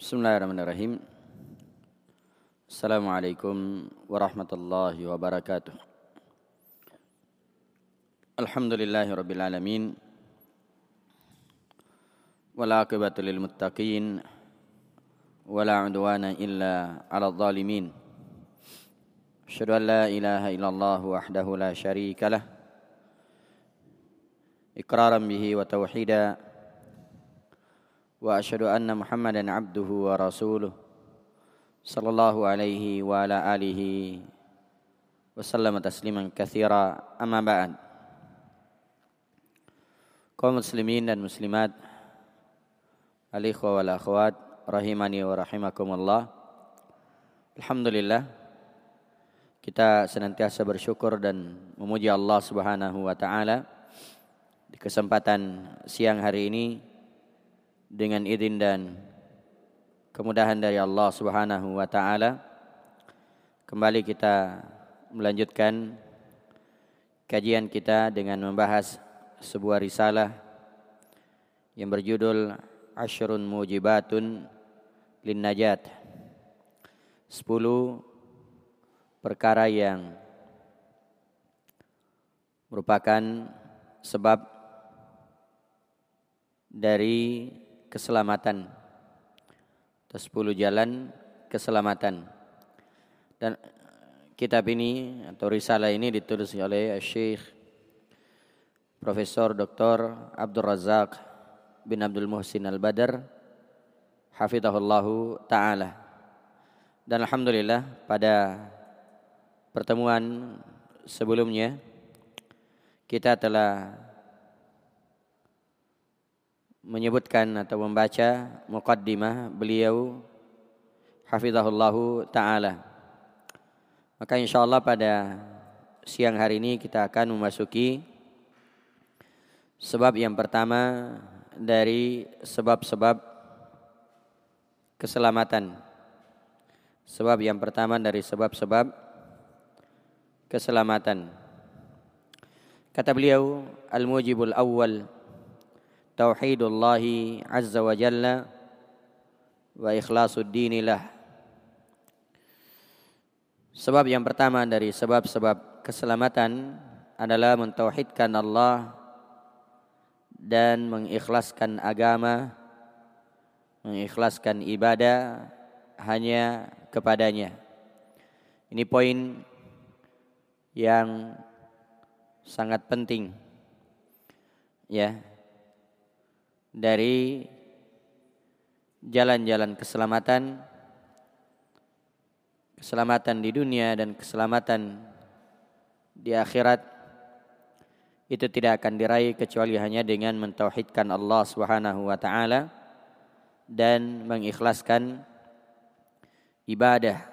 Bismillahirrahmanirrahim. Assalamualaikum warahmatullahi wabarakatuh. Alhamdulillahi rabbil alamin. Wala aqibatu lil muttaqin. Wala udwana illa ala zalimin. Asyhadu an la ilaha illallah wahdahu la syarika lah. Iqraran bihi wa tauhida. واشهد ان محمدا عبده ورسوله صلى الله عليه وعلى اله وسلم تسليما كثيرا اما بعد kaum muslimin dan muslimat alikhwa wal akhwat rahimani wa rahimakumullah alhamdulillah kita senantiasa bersyukur dan memuji Allah Subhanahu wa taala di kesempatan siang hari ini dengan izin dan kemudahan dari Allah Subhanahu wa taala. Kembali kita melanjutkan kajian kita dengan membahas sebuah risalah yang berjudul Ashrun Mujibatun Lin Najat 10 perkara yang merupakan sebab dari keselamatan. Atau 10 jalan keselamatan. Dan kitab ini atau risalah ini ditulis oleh Syekh Profesor Dr. Abdul Razak bin Abdul Muhsin Al-Badar hafizahullahu taala. Dan alhamdulillah pada pertemuan sebelumnya kita telah menyebutkan atau membaca muqaddimah beliau hafizahullahu taala. Maka insyaallah pada siang hari ini kita akan memasuki sebab yang pertama dari sebab-sebab keselamatan. Sebab yang pertama dari sebab-sebab keselamatan. Kata beliau, al-mujibul awwal tauhidullahi azza wa jalla wa ikhlasud dinilah. Sebab yang pertama dari sebab-sebab keselamatan adalah mentauhidkan Allah dan mengikhlaskan agama, mengikhlaskan ibadah hanya kepadanya. Ini poin yang sangat penting. Ya, dari jalan-jalan keselamatan keselamatan di dunia dan keselamatan di akhirat itu tidak akan diraih kecuali hanya dengan mentauhidkan Allah Subhanahu wa taala dan mengikhlaskan ibadah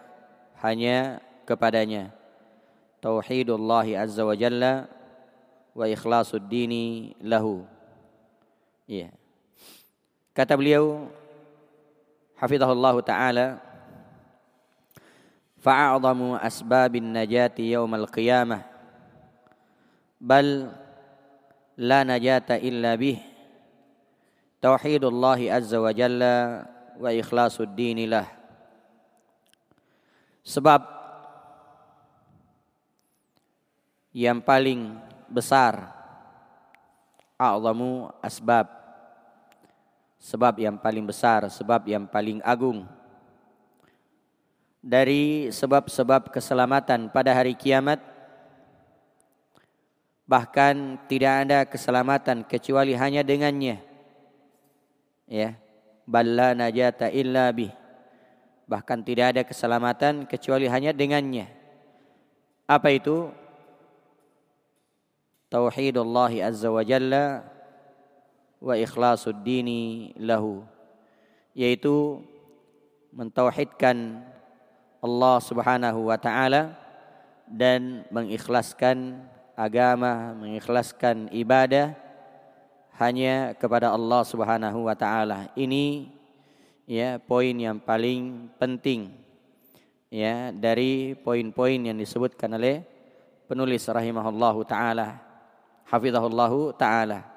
hanya kepadanya. Tauhidullah azza wa jalla wa ikhlasud dini lahu. Iya Kata beliau hafizahullah taala fa'adhamu asbabin najati yaumal qiyamah bal la najata illa bih tauhidullah azza wa jalla wa ikhlasud dinilah sebab yang paling besar a'zamu asbab sebab yang paling besar, sebab yang paling agung. Dari sebab-sebab keselamatan pada hari kiamat, bahkan tidak ada keselamatan kecuali hanya dengannya. Ya, balla najata illa bih. Bahkan tidak ada keselamatan kecuali hanya dengannya. Apa itu? Tauhidullah azza wa jalla wa ikhlasud dini lahu yaitu mentauhidkan Allah Subhanahu wa taala dan mengikhlaskan agama, mengikhlaskan ibadah hanya kepada Allah Subhanahu wa taala. Ini ya poin yang paling penting ya dari poin-poin yang disebutkan oleh penulis rahimahullahu taala hafizahullahu taala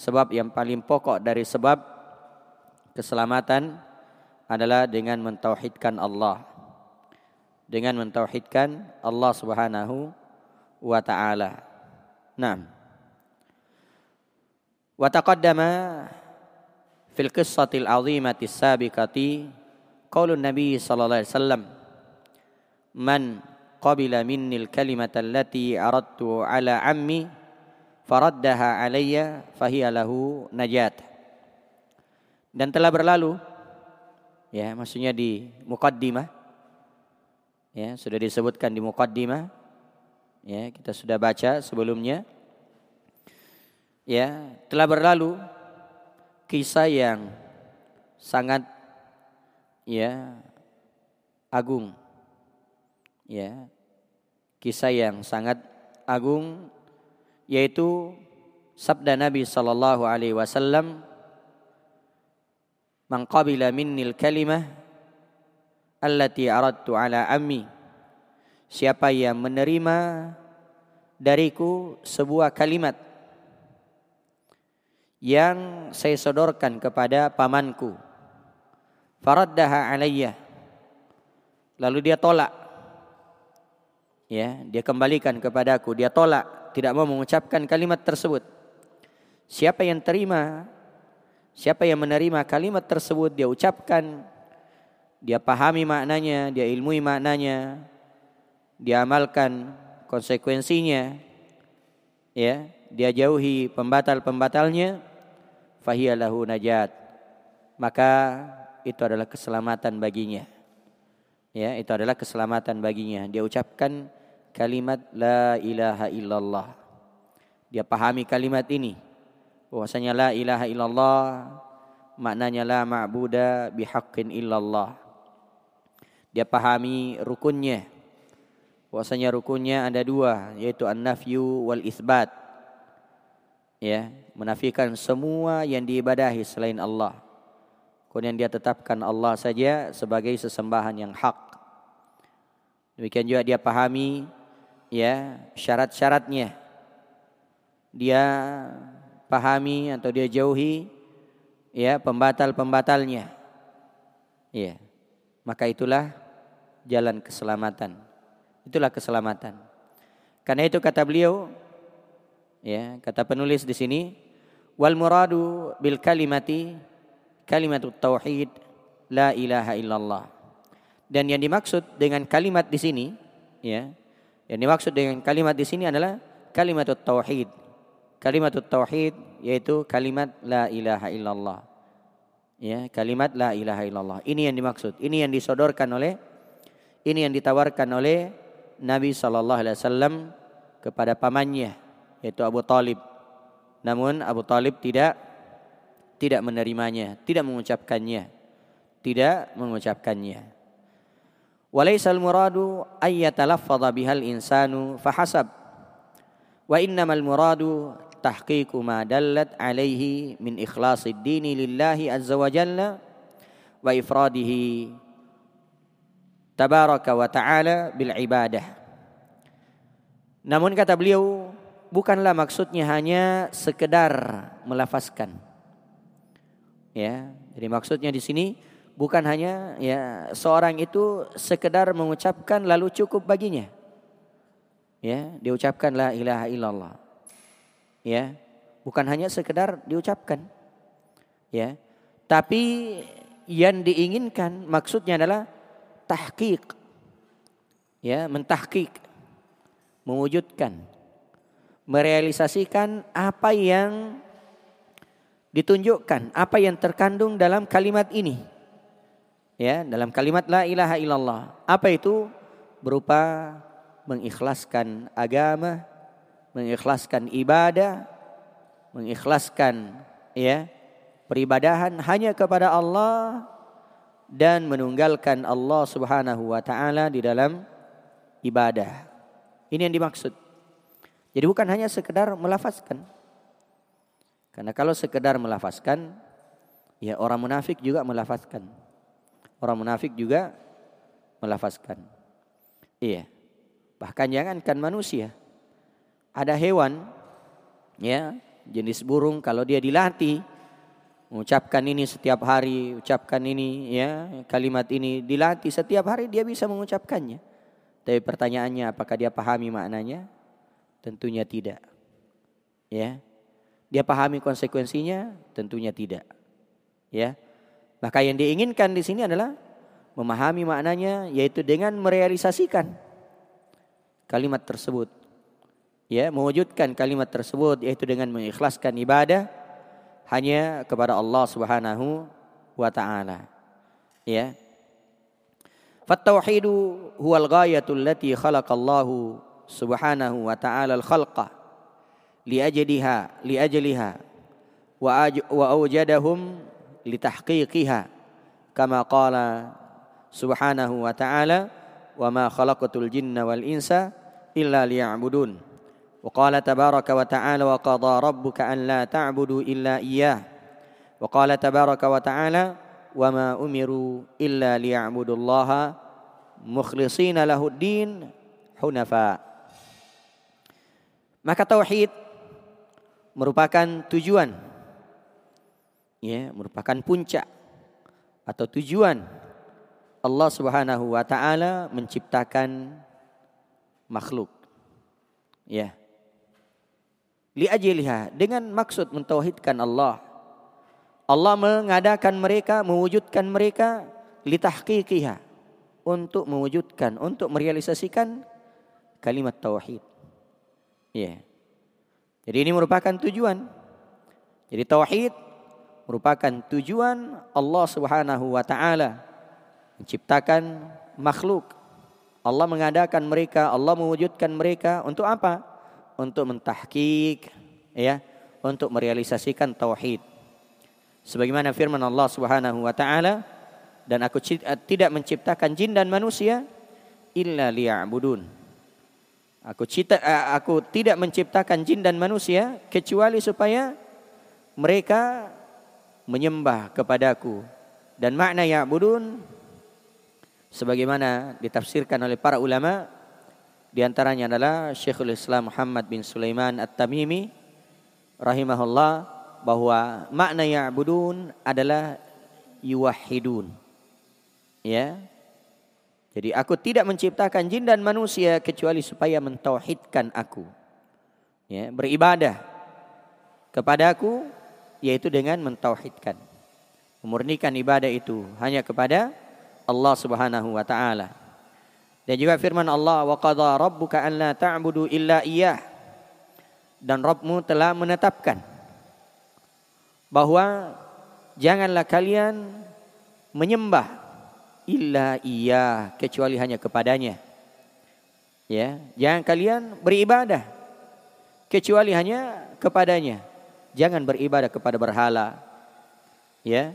sebab yang paling pokok dari sebab keselamatan adalah dengan mentauhidkan Allah. Dengan mentauhidkan Allah Subhanahu wa taala. Naam. Wa taqaddama fil qissatil azimati sabiqati qaulun nabi sallallahu alaihi wasallam man qabila minni al kalimata allati aradtu ala ammi faraddaha alayya fahiya lahu najat. Dan telah berlalu ya maksudnya di muqaddimah ya sudah disebutkan di muqaddimah ya kita sudah baca sebelumnya. Ya telah berlalu kisah yang sangat ya agung. Ya kisah yang sangat agung yaitu sabda Nabi sallallahu alaihi wasallam man qabila minnil kalimah allati aradtu ala ammi siapa yang menerima dariku sebuah kalimat yang saya sodorkan kepada pamanku. Faraddaha alayya. Lalu dia tolak. Ya, dia kembalikan kepadaku, dia tolak, tidak mau mengucapkan kalimat tersebut. Siapa yang terima, siapa yang menerima kalimat tersebut dia ucapkan, dia pahami maknanya, dia ilmui maknanya, dia amalkan konsekuensinya, ya, dia jauhi pembatal-pembatalnya, fahiyalahu najat. Maka itu adalah keselamatan baginya. Ya, itu adalah keselamatan baginya. Dia ucapkan kalimat la ilaha illallah. Dia pahami kalimat ini. Bahwasanya la ilaha illallah maknanya la ma'buda bihaqqin illallah. Dia pahami rukunnya. Bahwasanya rukunnya ada dua yaitu an-nafyu wal isbat. Ya, menafikan semua yang diibadahi selain Allah. Kemudian dia tetapkan Allah saja sebagai sesembahan yang hak. Demikian juga dia pahami ya syarat-syaratnya. Dia pahami atau dia jauhi ya pembatal-pembatalnya. Ya. Maka itulah jalan keselamatan. Itulah keselamatan. Karena itu kata beliau ya kata penulis di sini wal muradu bil kalimati kalimatut tauhid la ilaha illallah dan yang dimaksud dengan kalimat di sini ya yang dimaksud dengan kalimat di sini adalah kalimatut tauhid kalimatut tauhid yaitu kalimat la ilaha illallah ya kalimat la ilaha illallah ini yang dimaksud ini yang disodorkan oleh ini yang ditawarkan oleh Nabi sallallahu alaihi wasallam kepada pamannya yaitu Abu Talib. Namun Abu Talib tidak tidak menerimanya, tidak mengucapkannya, tidak mengucapkannya. Walaisal muradu yatalaffadha bihal insanu fahasab. Wa innamal muradu tahqiqu ma dallat alaihi min ikhlasid dini lillahi azza wa jalla wa ifradihi tabaraka. Namun kata beliau bukanlah maksudnya hanya sekedar melafazkan. Ya, jadi maksudnya di sini bukan hanya ya seorang itu sekedar mengucapkan lalu cukup baginya. Ya, diucapkan la ilaha illallah. Ya, bukan hanya sekedar diucapkan. Ya. Tapi yang diinginkan maksudnya adalah tahqiq. Ya, mentahqiq. Mewujudkan merealisasikan apa yang ditunjukkan, apa yang terkandung dalam kalimat ini. Ya, dalam kalimat la ilaha illallah. Apa itu? Berupa mengikhlaskan agama, mengikhlaskan ibadah, mengikhlaskan ya peribadahan hanya kepada Allah dan menunggalkan Allah Subhanahu wa taala di dalam ibadah. Ini yang dimaksud. Jadi bukan hanya sekedar melafazkan. Karena kalau sekedar melafazkan, ya orang munafik juga melafazkan. Orang munafik juga melafazkan. Iya. Bahkan jangankan manusia. Ada hewan ya, jenis burung kalau dia dilatih mengucapkan ini setiap hari, ucapkan ini ya, kalimat ini dilatih setiap hari dia bisa mengucapkannya. Tapi pertanyaannya apakah dia pahami maknanya? Tentunya tidak. Ya. Dia pahami konsekuensinya? Tentunya tidak. Ya. Maka yang diinginkan di sini adalah memahami maknanya yaitu dengan merealisasikan kalimat tersebut. Ya, mewujudkan kalimat tersebut yaitu dengan mengikhlaskan ibadah hanya kepada Allah Subhanahu wa taala. Ya. Fattauhidu huwal ghayatu allati khalaqallahu subhanahu wa ta'ala al-khalqa liajliha liajliha wa awjadahum litahqiqiha kama qala subhanahu wa ta'ala wa ma khalaqatul jinna wal insa illa liya'budun wa qala tabaraka wa ta'ala wa qadha rabbuka an la ta'budu illa iyyah wa qala tabaraka wa ta'ala wa ma umiru illa liya'budullaha lahuddin hunafa maka tauhid merupakan tujuan ya merupakan puncak atau tujuan Allah Subhanahu wa taala menciptakan makhluk. Ya. Li ajliha dengan maksud mentauhidkan Allah. Allah mengadakan mereka, mewujudkan mereka li tahqiqiha untuk mewujudkan, untuk merealisasikan kalimat tauhid. Ya. Jadi ini merupakan tujuan. Jadi tauhid merupakan tujuan Allah Subhanahu wa taala menciptakan makhluk. Allah mengadakan mereka, Allah mewujudkan mereka untuk apa? Untuk mentahkik, ya, untuk merealisasikan tauhid. Sebagaimana firman Allah Subhanahu wa taala, dan aku tidak menciptakan jin dan manusia illa liya'budun. Aku cita, aku tidak menciptakan jin dan manusia kecuali supaya mereka menyembah kepadaku. Dan makna ya'budun sebagaimana ditafsirkan oleh para ulama di antaranya adalah Syekhul Islam Muhammad bin Sulaiman At-Tamimi rahimahullah bahwa makna ya'budun adalah yuwahhidun. Ya. Jadi aku tidak menciptakan jin dan manusia kecuali supaya mentauhidkan aku. Ya, beribadah kepada aku yaitu dengan mentauhidkan. Memurnikan ibadah itu hanya kepada Allah Subhanahu wa taala. Dan juga firman Allah wa qadha rabbuka an la ta'budu illa iyyah. Dan Rabbmu telah menetapkan bahwa janganlah kalian menyembah illa iya kecuali hanya kepadanya. Ya, jangan kalian beribadah kecuali hanya kepadanya. Jangan beribadah kepada berhala. Ya,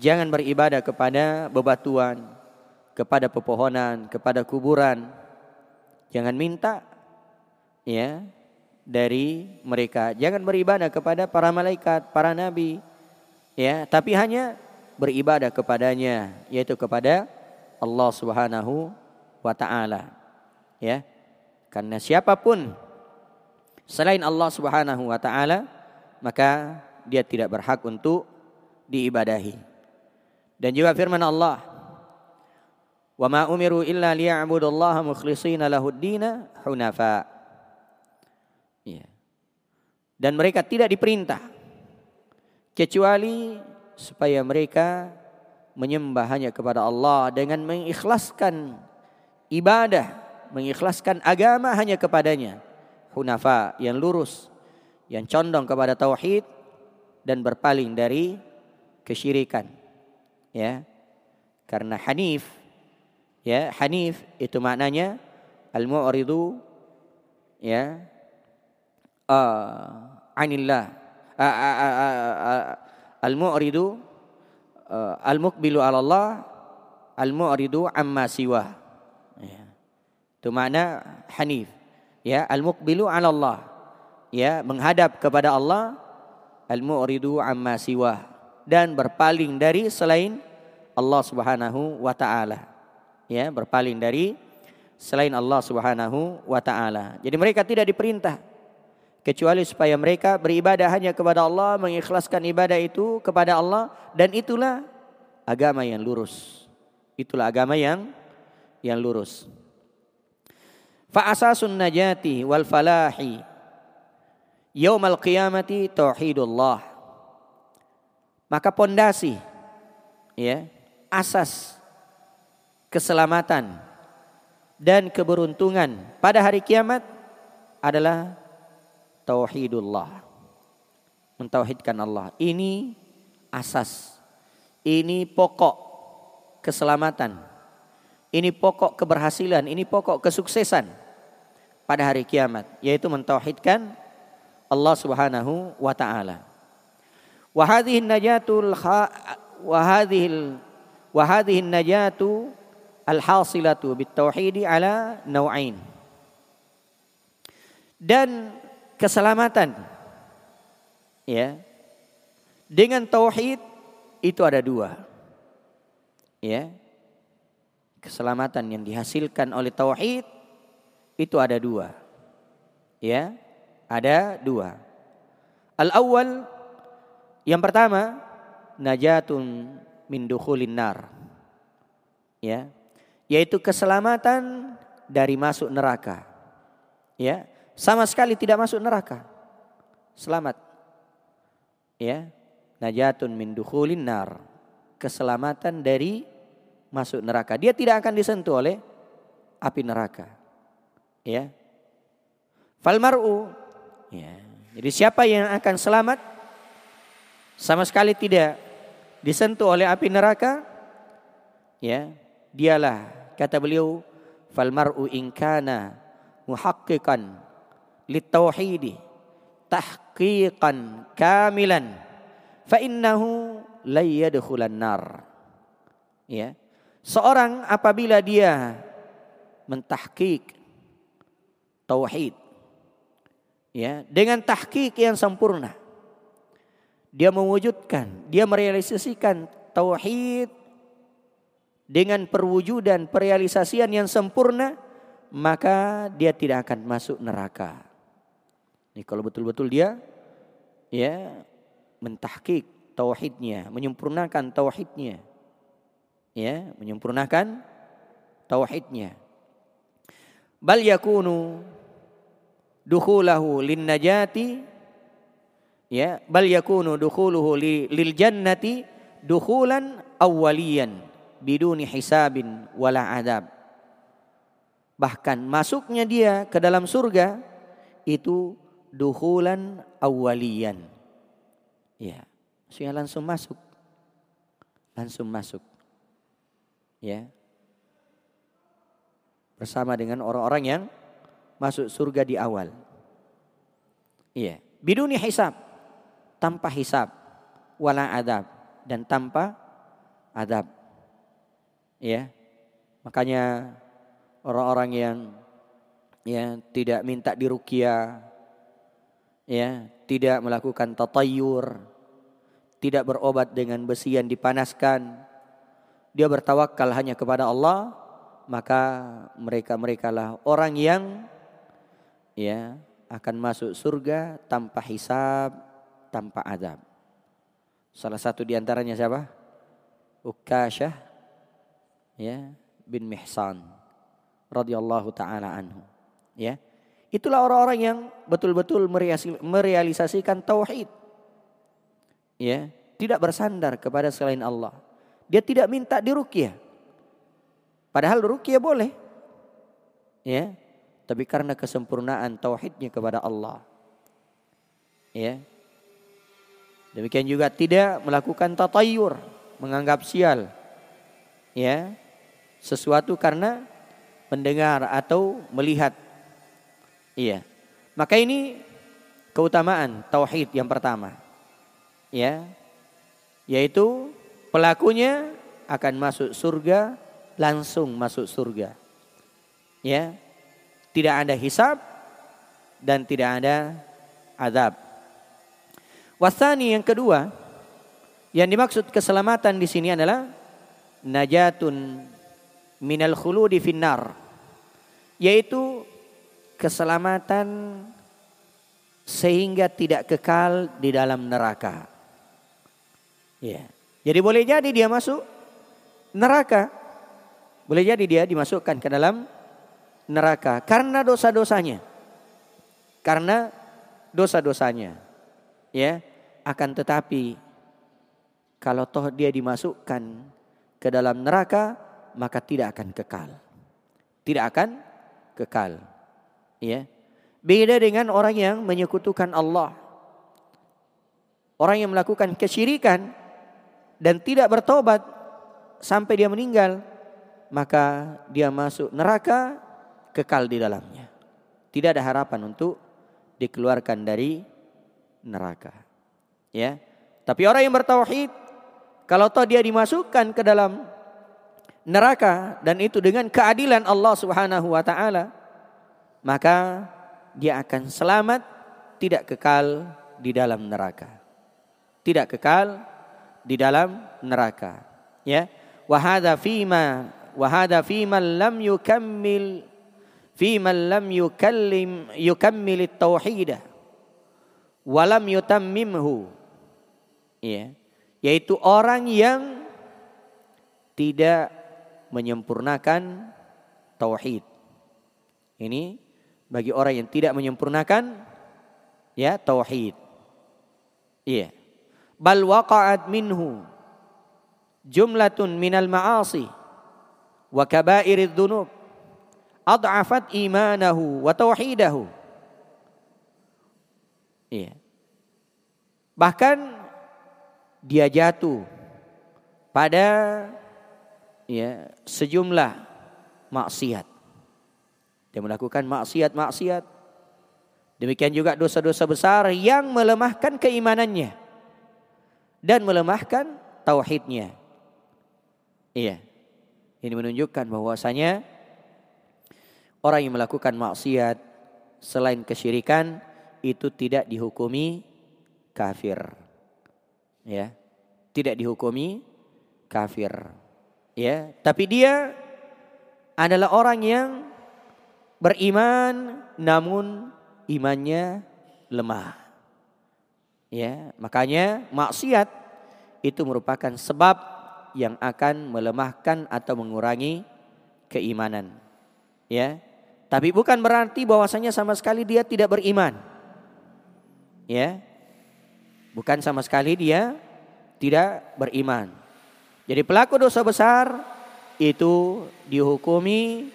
Jangan beribadah kepada bebatuan, kepada pepohonan, kepada kuburan. Jangan minta ya dari mereka. Jangan beribadah kepada para malaikat, para nabi. Ya, tapi hanya beribadah kepadanya yaitu kepada Allah Subhanahu wa taala. Ya. Karena siapa pun selain Allah Subhanahu wa taala maka dia tidak berhak untuk diibadahi. Dan juga firman Allah, "Wa ma umiru illa liya'budullaha mukhlishina lahuddina hunafa." Ya. Dan mereka tidak diperintah kecuali supaya mereka menyembah hanya kepada Allah dengan mengikhlaskan ibadah, mengikhlaskan agama hanya kepadanya. Hunafa yang lurus, yang condong kepada tauhid dan berpaling dari kesyirikan. Ya. Karena hanif ya hanif itu maknanya al mu'ridu ya uh, anillah uh, uh, uh, uh, uh, al mu'ridu uh, al muqbilu ala Allah al mu'ridu amma siwa ya. itu makna hanif ya al muqbilu ala Allah ya menghadap kepada Allah al mu'ridu amma siwa dan berpaling dari selain Allah Subhanahu wa taala. Ya, berpaling dari selain Allah Subhanahu wa taala. Jadi mereka tidak diperintah kecuali supaya mereka beribadah hanya kepada Allah, mengikhlaskan ibadah itu kepada Allah dan itulah agama yang lurus. Itulah agama yang yang lurus. Fa asasun najati wal falahi yaumal qiyamati tauhidullah. Maka pondasi ya, asas keselamatan dan keberuntungan pada hari kiamat adalah tauhidullah. Mentauhidkan Allah. Ini asas. Ini pokok keselamatan. Ini pokok keberhasilan, ini pokok kesuksesan pada hari kiamat, yaitu mentauhidkan Allah Subhanahu wa taala. Wa hadhihi najatul wa hadhihi wa hadhihi najatu al hasilatu bit tauhidi ala nau'ain. Dan keselamatan ya dengan tauhid itu ada dua ya keselamatan yang dihasilkan oleh tauhid itu ada dua ya ada dua al awal yang pertama najatun min dukhulin nar ya yaitu keselamatan dari masuk neraka ya sama sekali tidak masuk neraka. Selamat. Ya. Najatun min dukhulin nar. Keselamatan dari masuk neraka. Dia tidak akan disentuh oleh api neraka. Ya. Fal mar'u ya. Jadi siapa yang akan selamat? Sama sekali tidak disentuh oleh api neraka? Ya. Dialah kata beliau fal mar'u in kana muhaqqiqan litauhidi tahqiqan kamilan fa innahu la yadkhulan nar. Ya. Seorang apabila dia mentahqiq tauhid ya dengan tahqiq yang sempurna dia mewujudkan dia merealisasikan tauhid dengan perwujudan perealisasian yang sempurna maka dia tidak akan masuk neraka Nih kalau betul-betul dia ya mentahkik tauhidnya, menyempurnakan tauhidnya. Ya, menyempurnakan tauhidnya. Bal yakunu dukhulahu lin najati ya bal yakunu dukhuluhu li, lil jannati dukhulan awwaliyan biduni hisabin wala adab bahkan masuknya dia ke dalam surga itu duhulan awalian. Ya, saya langsung masuk. Langsung masuk. Ya. Bersama dengan orang-orang yang masuk surga di awal. Iya, biduni hisab. Tanpa hisab, wala adab dan tanpa adab. Ya. Makanya orang-orang yang ya tidak minta dirukia ya, tidak melakukan tatayur, tidak berobat dengan besi yang dipanaskan, dia bertawakal hanya kepada Allah, maka mereka-mereka lah orang yang ya akan masuk surga tanpa hisab, tanpa azab. Salah satu di antaranya siapa? Ukasyah ya bin Mihsan radhiyallahu taala anhu. Ya. Itulah orang-orang yang betul-betul merealisasikan tauhid. Ya, tidak bersandar kepada selain Allah. Dia tidak minta diruqyah. Padahal ruqyah boleh. Ya. Tapi karena kesempurnaan tauhidnya kepada Allah. Ya. Demikian juga tidak melakukan tatayur, menganggap sial. Ya. Sesuatu karena mendengar atau melihat Iya. Maka ini keutamaan tauhid yang pertama. Ya. Yaitu pelakunya akan masuk surga, langsung masuk surga. Ya. Tidak ada hisab dan tidak ada azab. Wasani yang kedua, yang dimaksud keselamatan di sini adalah najatun minal khuludi finnar. Yaitu keselamatan sehingga tidak kekal di dalam neraka. Ya. Jadi boleh jadi dia masuk neraka. Boleh jadi dia dimasukkan ke dalam neraka karena dosa-dosanya. Karena dosa-dosanya. Ya. Akan tetapi kalau toh dia dimasukkan ke dalam neraka maka tidak akan kekal. Tidak akan kekal. Ya. Beda dengan orang yang menyekutukan Allah. Orang yang melakukan kesyirikan dan tidak bertobat sampai dia meninggal, maka dia masuk neraka kekal di dalamnya. Tidak ada harapan untuk dikeluarkan dari neraka. Ya. Tapi orang yang bertauhid kalau toh dia dimasukkan ke dalam neraka dan itu dengan keadilan Allah Subhanahu wa taala, maka dia akan selamat tidak kekal di dalam neraka. Tidak kekal di dalam neraka. Ya. Wa hadza fima wa hadza fima lam yukammil fima lam yukallim yukammil at-tauhid wa lam yutammimhu. Ya. Yaitu orang yang tidak menyempurnakan tauhid. Ini bagi orang yang tidak menyempurnakan ya tauhid. Iya. Bal waqa'at minhu jumlatun minal ma'asi wa kabairid dzunub ad'afat imanahu wa tauhidahu. Iya. Bahkan dia jatuh pada ya sejumlah maksiat dia melakukan maksiat-maksiat. Demikian juga dosa-dosa besar yang melemahkan keimanannya. Dan melemahkan tauhidnya. Iya. Ini menunjukkan bahwasanya orang yang melakukan maksiat selain kesyirikan itu tidak dihukumi kafir. Ya. Tidak dihukumi kafir. Ya, tapi dia adalah orang yang beriman namun imannya lemah. Ya, makanya maksiat itu merupakan sebab yang akan melemahkan atau mengurangi keimanan. Ya. Tapi bukan berarti bahwasanya sama sekali dia tidak beriman. Ya. Bukan sama sekali dia tidak beriman. Jadi pelaku dosa besar itu dihukumi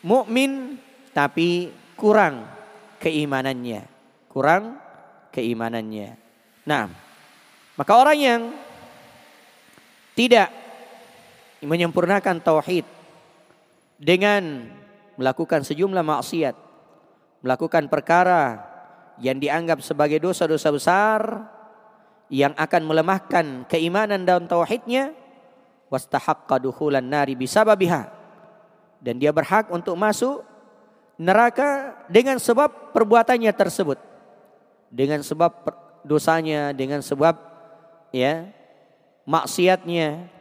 mukmin tapi kurang keimanannya, kurang keimanannya. Nah, maka orang yang tidak menyempurnakan tauhid dengan melakukan sejumlah maksiat, melakukan perkara yang dianggap sebagai dosa-dosa besar yang akan melemahkan keimanan dan tauhidnya wastahaqqa dukhulan nari bisababiha dan dia berhak untuk masuk neraka dengan sebab perbuatannya tersebut. Dengan sebab dosanya, dengan sebab ya maksiatnya.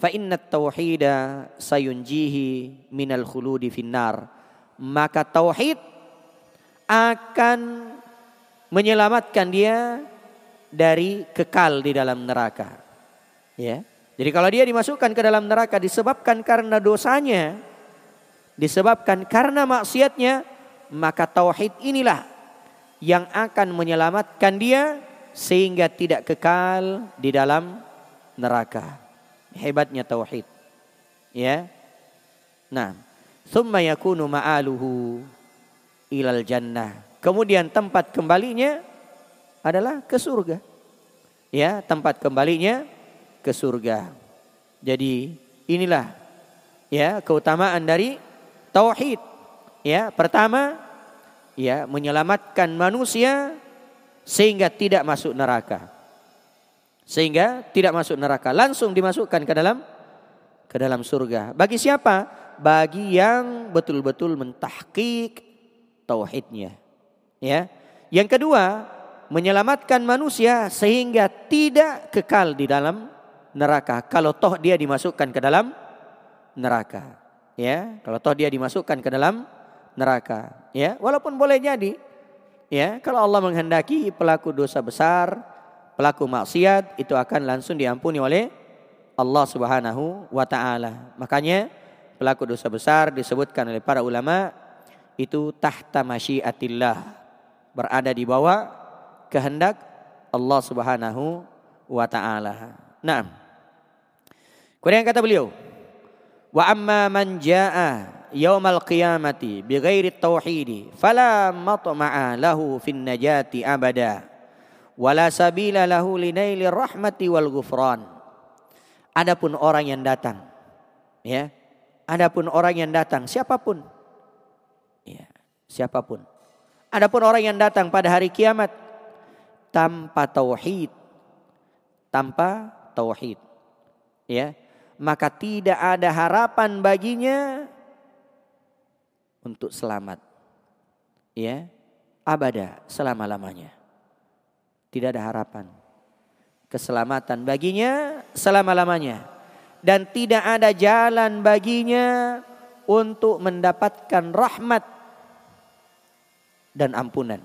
Fa inna tauhida sayunjihi minal khuludi finnar. Maka tauhid akan menyelamatkan dia dari kekal di dalam neraka. Ya. Jadi kalau dia dimasukkan ke dalam neraka disebabkan karena dosanya, disebabkan karena maksiatnya, maka tauhid inilah yang akan menyelamatkan dia sehingga tidak kekal di dalam neraka. Hebatnya tauhid. Ya. Nah, thumma yakunu ma'aluhu ilal jannah. Kemudian tempat kembalinya adalah ke surga. Ya, tempat kembalinya ke surga. Jadi inilah ya keutamaan dari tauhid. Ya, pertama ya menyelamatkan manusia sehingga tidak masuk neraka. Sehingga tidak masuk neraka, langsung dimasukkan ke dalam ke dalam surga. Bagi siapa? Bagi yang betul-betul mentahkik tauhidnya. Ya. Yang kedua, menyelamatkan manusia sehingga tidak kekal di dalam neraka kalau toh dia dimasukkan ke dalam neraka ya kalau toh dia dimasukkan ke dalam neraka ya walaupun boleh jadi Ya, kalau Allah menghendaki pelaku dosa besar, pelaku maksiat itu akan langsung diampuni oleh Allah Subhanahu wa taala. Makanya pelaku dosa besar disebutkan oleh para ulama itu tahta masyiatillah, berada di bawah kehendak Allah Subhanahu wa taala. Naam. Kemudian kata beliau, wa amma man jaa yaumal qiyamati bighairi tauhidi fala matma'a lahu fin najati abada wala sabila lahu linaili rahmati wal ghufran. Adapun orang yang datang ya. Adapun orang yang datang siapa pun. Ya siapa pun. Adapun orang yang datang pada hari kiamat tanpa tauhid. Tanpa tauhid ya. Maka tidak ada harapan baginya untuk selamat. Ya, abada selama-lamanya. Tidak ada harapan keselamatan baginya selama-lamanya dan tidak ada jalan baginya untuk mendapatkan rahmat dan ampunan.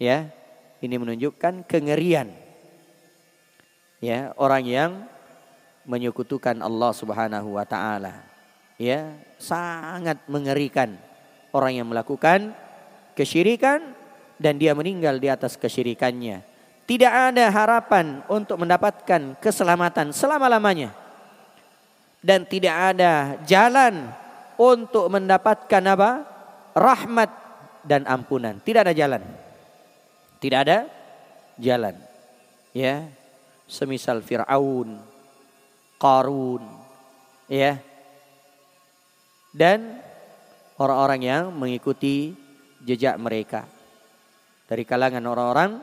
Ya, ini menunjukkan kengerian. Ya, orang yang menyekutukan Allah Subhanahu wa taala ya sangat mengerikan orang yang melakukan kesyirikan dan dia meninggal di atas kesyirikannya. Tidak ada harapan untuk mendapatkan keselamatan selama-lamanya. Dan tidak ada jalan untuk mendapatkan apa? Rahmat dan ampunan. Tidak ada jalan. Tidak ada jalan. Ya. Semisal Fir'aun, Qarun, ya dan orang-orang yang mengikuti jejak mereka dari kalangan orang-orang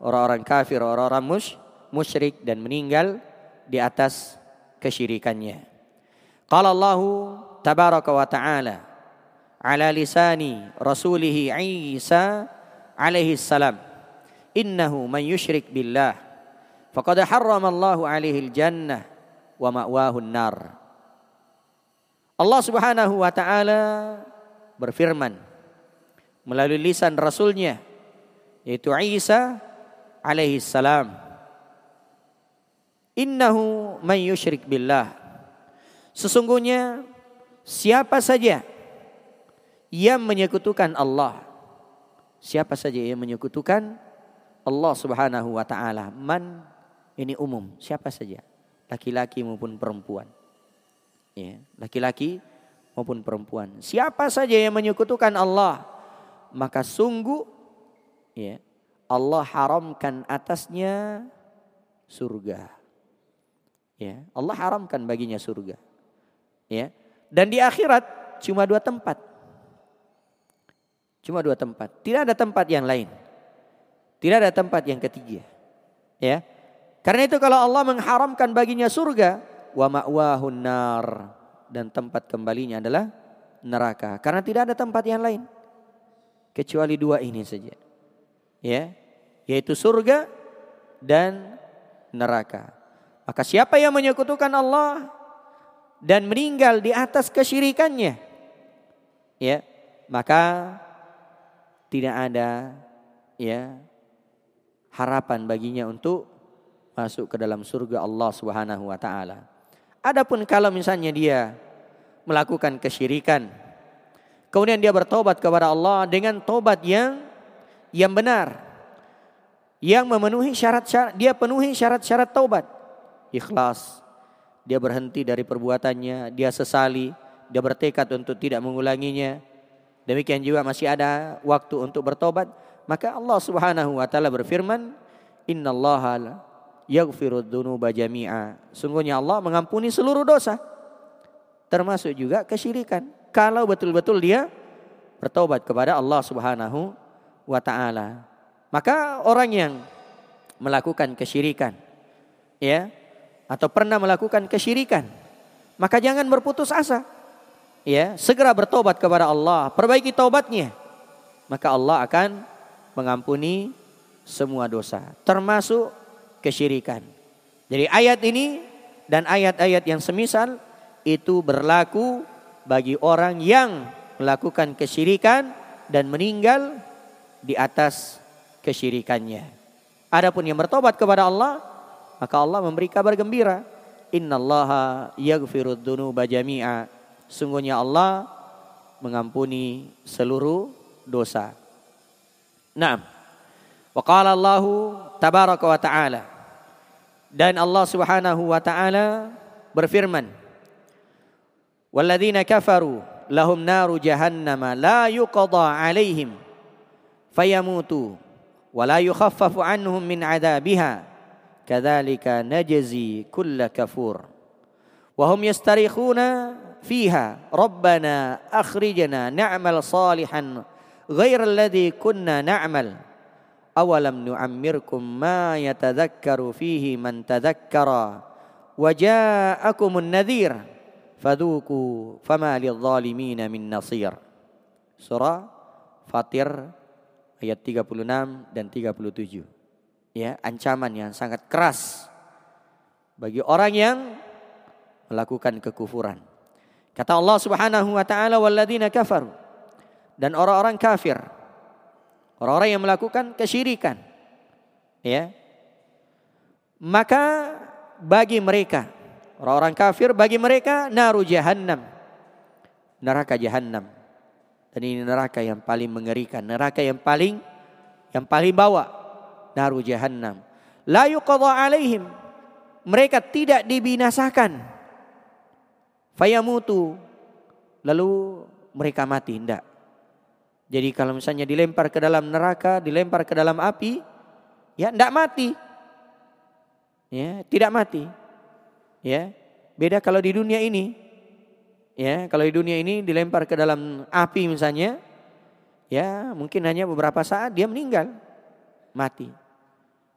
orang-orang kafir, orang-orang mus, musyrik dan meninggal di atas kesyirikannya. Qala Allah tabaraka wa ta'ala ala lisani rasulih Isa alaihi salam innahu man yushrik billah faqad harrama Allah alaihi al-jannah wa ma'wahu an-nar Allah Subhanahu wa taala berfirman melalui lisan rasulnya yaitu Isa alaihi salam. Innahu man yusyrik billah. Sesungguhnya siapa saja yang menyekutukan Allah Siapa saja yang menyekutukan Allah Subhanahu wa taala man ini umum siapa saja laki-laki maupun perempuan. Ya, laki-laki maupun perempuan. Siapa saja yang menyekutukan Allah, maka sungguh ya, Allah haramkan atasnya surga. Ya, Allah haramkan baginya surga. Ya. Dan di akhirat cuma dua tempat. Cuma dua tempat. Tidak ada tempat yang lain. Tidak ada tempat yang ketiga. Ya. Karena itu kalau Allah mengharamkan baginya surga, wa ma'wahun nar dan tempat kembalinya adalah neraka karena tidak ada tempat yang lain kecuali dua ini saja ya yaitu surga dan neraka. Maka siapa yang menyekutukan Allah dan meninggal di atas kesyirikannya ya maka tidak ada ya harapan baginya untuk masuk ke dalam surga Allah Subhanahu wa taala. Adapun kalau misalnya dia melakukan kesyirikan, kemudian dia bertobat kepada Allah dengan tobat yang yang benar, yang memenuhi syarat-syarat, dia penuhi syarat-syarat taubat, ikhlas, dia berhenti dari perbuatannya, dia sesali, dia bertekad untuk tidak mengulanginya. Demikian juga masih ada waktu untuk bertobat, maka Allah Subhanahu wa taala berfirman, "Innallaha yaghfirud jami'a. Sungguhnya Allah mengampuni seluruh dosa. Termasuk juga kesyirikan. Kalau betul-betul dia bertobat kepada Allah Subhanahu wa taala. Maka orang yang melakukan kesyirikan ya atau pernah melakukan kesyirikan maka jangan berputus asa ya segera bertobat kepada Allah perbaiki taubatnya maka Allah akan mengampuni semua dosa termasuk kesyirikan. Jadi ayat ini dan ayat-ayat yang semisal itu berlaku bagi orang yang melakukan kesyirikan dan meninggal di atas kesyirikannya. Adapun yang bertobat kepada Allah, maka Allah memberi kabar gembira. Innallaha yaghfirud dzunuba jami'a. Sungguhnya Allah mengampuni seluruh dosa. Naam. Wa qala Allah tabaraka wa ta'ala. Dan Allah Subhanahu wa taala berfirman, "Walladzina kafaru lahum naru jahannama la yuqada 'alaihim fayamutu wa la yukhaffafu 'anhum min 'adabiha kadzalika najzi kulla kafur." Wa hum yastarikhuna fiha rabbana akhrijna na'mal salihan ghairal ladzi kunna na'mal awalam nu'ammirkum ma yatadhakkaru fihi man tadhakkara wa ja'akumun nadhir fadhuku fama lidh-dhalimin min nasir surah Fatir ayat 36 dan 37 ya ancaman yang sangat keras bagi orang yang melakukan kekufuran kata Allah Subhanahu wa taala walladzina kafaru dan orang-orang kafir Orang-orang yang melakukan kesyirikan. Ya. Maka bagi mereka orang-orang kafir bagi mereka naru jahannam. Neraka jahannam. Dan ini neraka yang paling mengerikan, neraka yang paling yang paling bawa naru jahannam. La yuqadha alaihim. Mereka tidak dibinasakan. Fayamutu. Lalu mereka mati, tidak. Jadi kalau misalnya dilempar ke dalam neraka, dilempar ke dalam api, ya tidak mati. Ya, tidak mati. Ya, beda kalau di dunia ini. Ya, kalau di dunia ini dilempar ke dalam api misalnya, ya mungkin hanya beberapa saat dia meninggal, mati.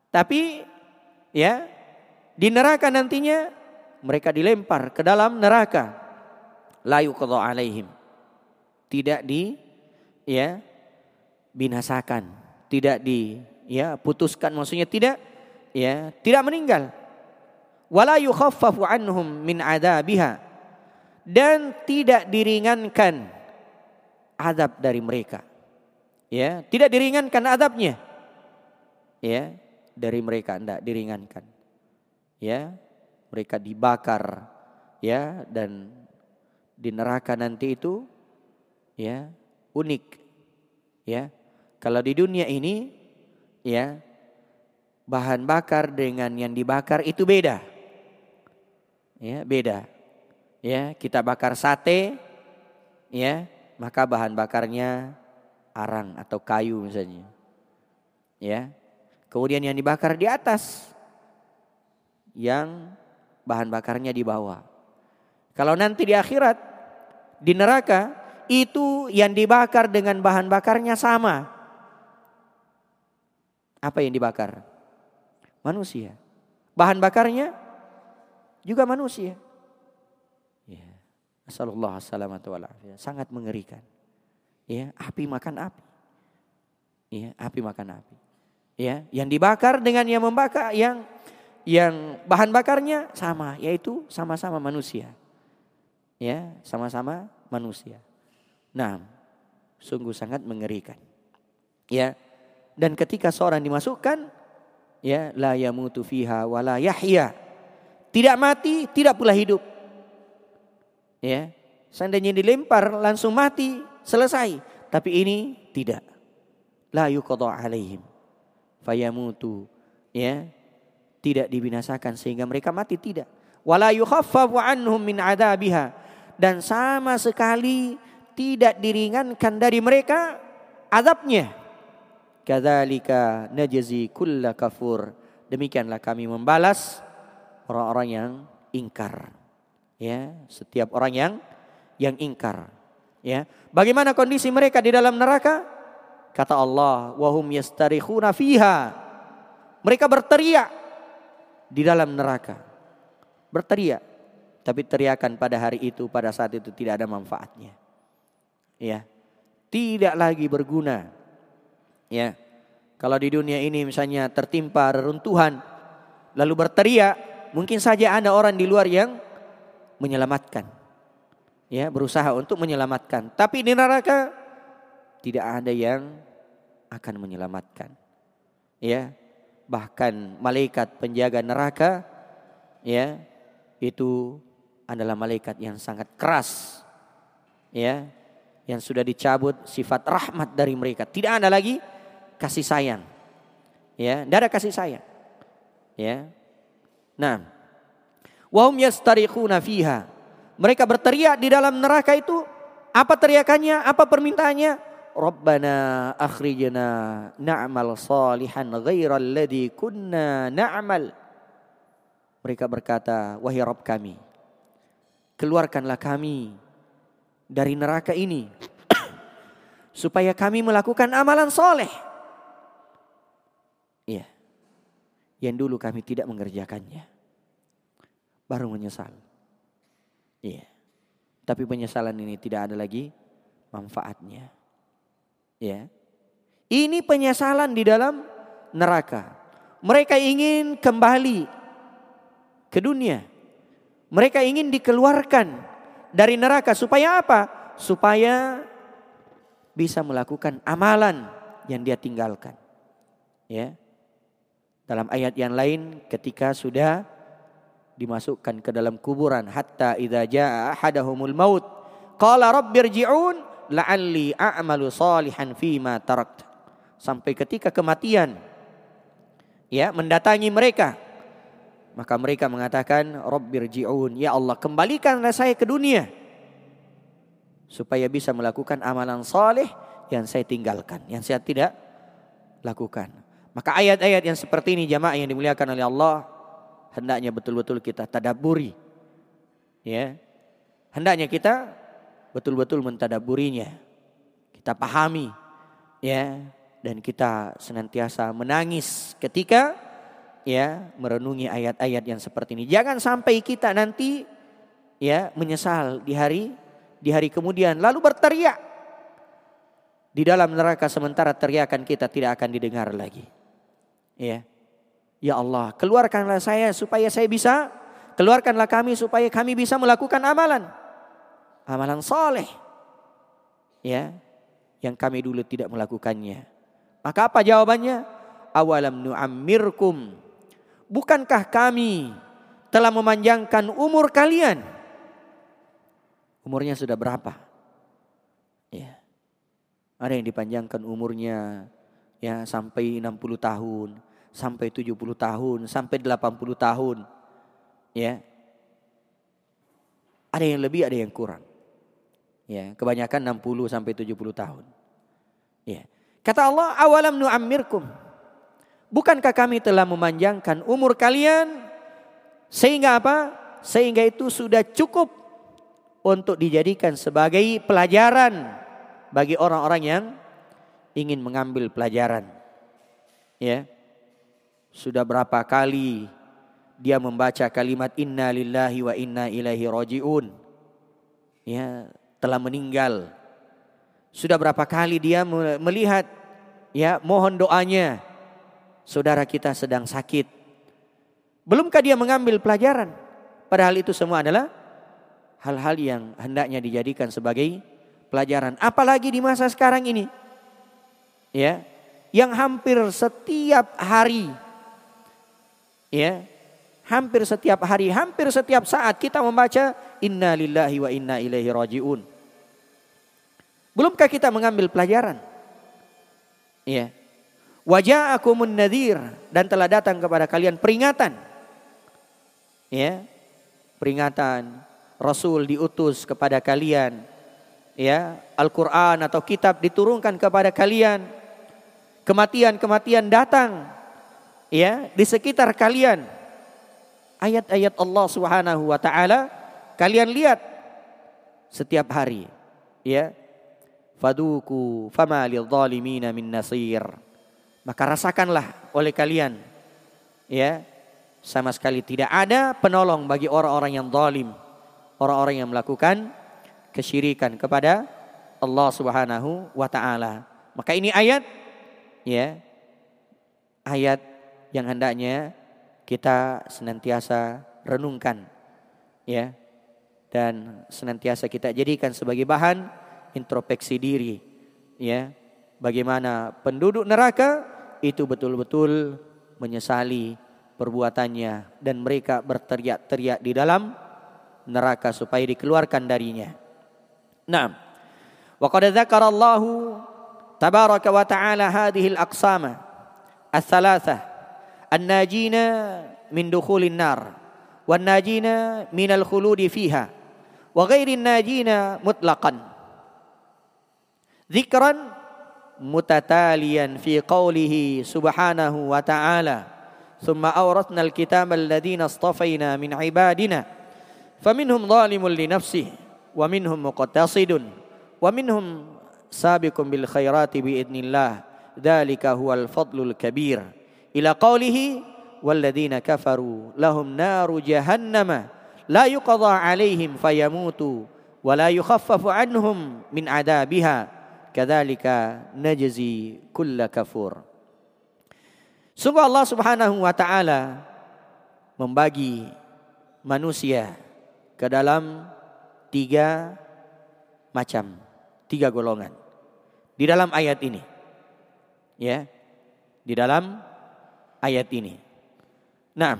Tapi ya di neraka nantinya mereka dilempar ke dalam neraka. Layu alaihim. Tidak di ya binasakan, tidak di ya putuskan maksudnya tidak ya tidak meninggal. Wala yukhaffafu anhum min adabiha dan tidak diringankan adab dari mereka. Ya, tidak diringankan adabnya. Ya, dari mereka tidak diringankan. Ya, mereka dibakar ya dan di neraka nanti itu ya unik. Ya. Kalau di dunia ini ya bahan bakar dengan yang dibakar itu beda. Ya, beda. Ya, kita bakar sate ya, maka bahan bakarnya arang atau kayu misalnya. Ya. Kemudian yang dibakar di atas yang bahan bakarnya di bawah. Kalau nanti di akhirat di neraka itu yang dibakar dengan bahan bakarnya sama. Apa yang dibakar? Manusia. Bahan bakarnya juga manusia. Ya. Asalullah Sangat mengerikan. Ya, api makan api. Ya, api makan api. Ya, yang dibakar dengan yang membakar yang yang bahan bakarnya sama, yaitu sama-sama manusia. Ya, sama-sama manusia. Nah, sungguh sangat mengerikan. Ya. Dan ketika seorang dimasukkan, ya la yamutu fiha wala yahya. Tidak mati, tidak pula hidup. Ya. Seandainya dilempar langsung mati, selesai. Tapi ini tidak. La yuqadha alaihim. Fayamutu. Ya. Tidak dibinasakan sehingga mereka mati tidak. Wala yukhaffafu anhum min adabiha. Dan sama sekali tidak diringankan dari mereka azabnya. Kadzalika najzi kulla kafur. Demikianlah kami membalas orang-orang yang ingkar. Ya, setiap orang yang yang ingkar. Ya. Bagaimana kondisi mereka di dalam neraka? Kata Allah, wahum yastarikhuna fiha. Mereka berteriak di dalam neraka. Berteriak. Tapi teriakan pada hari itu, pada saat itu tidak ada manfaatnya ya tidak lagi berguna ya kalau di dunia ini misalnya tertimpa reruntuhan lalu berteriak mungkin saja ada orang di luar yang menyelamatkan ya berusaha untuk menyelamatkan tapi di neraka tidak ada yang akan menyelamatkan. Ya. Bahkan malaikat penjaga neraka ya itu adalah malaikat yang sangat keras. Ya. Yang sudah dicabut sifat rahmat dari mereka. Tidak ada lagi kasih sayang. Ya, tidak ada kasih sayang. Ya. Nah, wahum yastariquna fiha. Mereka berteriak di dalam neraka itu. Apa teriakannya? Apa permintaannya? Rabbana akhrijna na'mal salihan ghairal ladhi kunna na'mal. Mereka berkata, wahai Rabb kami, keluarkanlah kami dari neraka ini supaya kami melakukan amalan soleh. Iya. Yang dulu kami tidak mengerjakannya. Baru menyesal. Iya. Tapi penyesalan ini tidak ada lagi manfaatnya. Ya. Ini penyesalan di dalam neraka. Mereka ingin kembali ke dunia. Mereka ingin dikeluarkan dari neraka supaya apa? Supaya bisa melakukan amalan yang dia tinggalkan. Ya. Dalam ayat yang lain ketika sudah dimasukkan ke dalam kuburan. Hatta idza jaa ahadahumul maut. Qala rabbirji'un la'alli a'malu salihan fima tarakt. Sampai ketika kematian ya mendatangi mereka. Maka mereka mengatakan rabbirji'un ya Allah kembalikanlah saya ke dunia. Supaya bisa melakukan amalan saleh yang saya tinggalkan yang saya tidak lakukan. Maka ayat-ayat yang seperti ini jamaah yang dimuliakan oleh Allah hendaknya betul-betul kita tadaburi ya hendaknya kita betul-betul mentadaburinya. Kita pahami ya dan kita senantiasa menangis ketika ya merenungi ayat-ayat yang seperti ini. Jangan sampai kita nanti ya menyesal di hari di hari kemudian lalu berteriak di dalam neraka sementara teriakan kita tidak akan didengar lagi. Ya. Ya Allah, keluarkanlah saya supaya saya bisa keluarkanlah kami supaya kami bisa melakukan amalan amalan soleh. Ya, yang kami dulu tidak melakukannya. Maka apa jawabannya? Awalam nu'ammirkum. Bukankah kami telah memanjangkan umur kalian? Umurnya sudah berapa? Ya. Ada yang dipanjangkan umurnya ya sampai 60 tahun, sampai 70 tahun, sampai 80 tahun. Ya. Ada yang lebih, ada yang kurang. Ya, kebanyakan 60 sampai 70 tahun. Ya. Kata Allah, "Awalam nu'ammirkum." Bukankah kami telah memanjangkan umur kalian sehingga apa? Sehingga itu sudah cukup untuk dijadikan sebagai pelajaran bagi orang-orang yang ingin mengambil pelajaran. Ya. Sudah berapa kali dia membaca kalimat inna lillahi wa inna ilaihi rajiun. Ya, telah meninggal. Sudah berapa kali dia melihat ya mohon doanya saudara kita sedang sakit. Belumkah dia mengambil pelajaran? Padahal itu semua adalah hal-hal yang hendaknya dijadikan sebagai pelajaran. Apalagi di masa sekarang ini. Ya, yang hampir setiap hari ya, hampir setiap hari, hampir setiap saat kita membaca inna lillahi wa inna ilaihi rajiun. Belumkah kita mengambil pelajaran? Wajah aku nadir dan telah datang kepada kalian peringatan. Ya. Peringatan Rasul diutus kepada kalian. Ya, Al-Qur'an atau kitab diturunkan kepada kalian. Kematian-kematian datang ya di sekitar kalian. Ayat-ayat Allah Subhanahu wa taala kalian lihat setiap hari ya faduku fama lidzalimina min nasir. Maka rasakanlah oleh kalian ya sama sekali tidak ada penolong bagi orang-orang yang zalim, orang-orang yang melakukan kesyirikan kepada Allah Subhanahu wa taala. Maka ini ayat ya ayat yang hendaknya kita senantiasa renungkan ya. Dan senantiasa kita jadikan sebagai bahan introspeksi diri ya. Bagaimana penduduk neraka itu betul-betul menyesali perbuatannya dan mereka berteriak-teriak di dalam neraka supaya dikeluarkan darinya. Nah, wa qad dzakara Allah tabaraka wa ta'ala hadhihi al-aqsama ats-tsalatsah الناجين من دخول النار والناجين من الخلود فيها وغير الناجين مطلقا. ذكرا متتاليا في قوله سبحانه وتعالى ثم أورثنا الكتاب الذين اصطفينا من عبادنا فمنهم ظالم لنفسه ومنهم مقتصد ومنهم سابق بالخيرات بإذن الله ذلك هو الفضل الكبير. ila qawlihi walladzina kafaru lahum naru jahannama la yuqadha alaihim fayamutu wa la yukhaffafu anhum min adabiha. Kadzalika najzi kulla kafur. Sungguh Allah Subhanahu wa taala membagi manusia ke dalam tiga macam tiga golongan. Di dalam ayat ini ya di dalam ayat ini. Nah,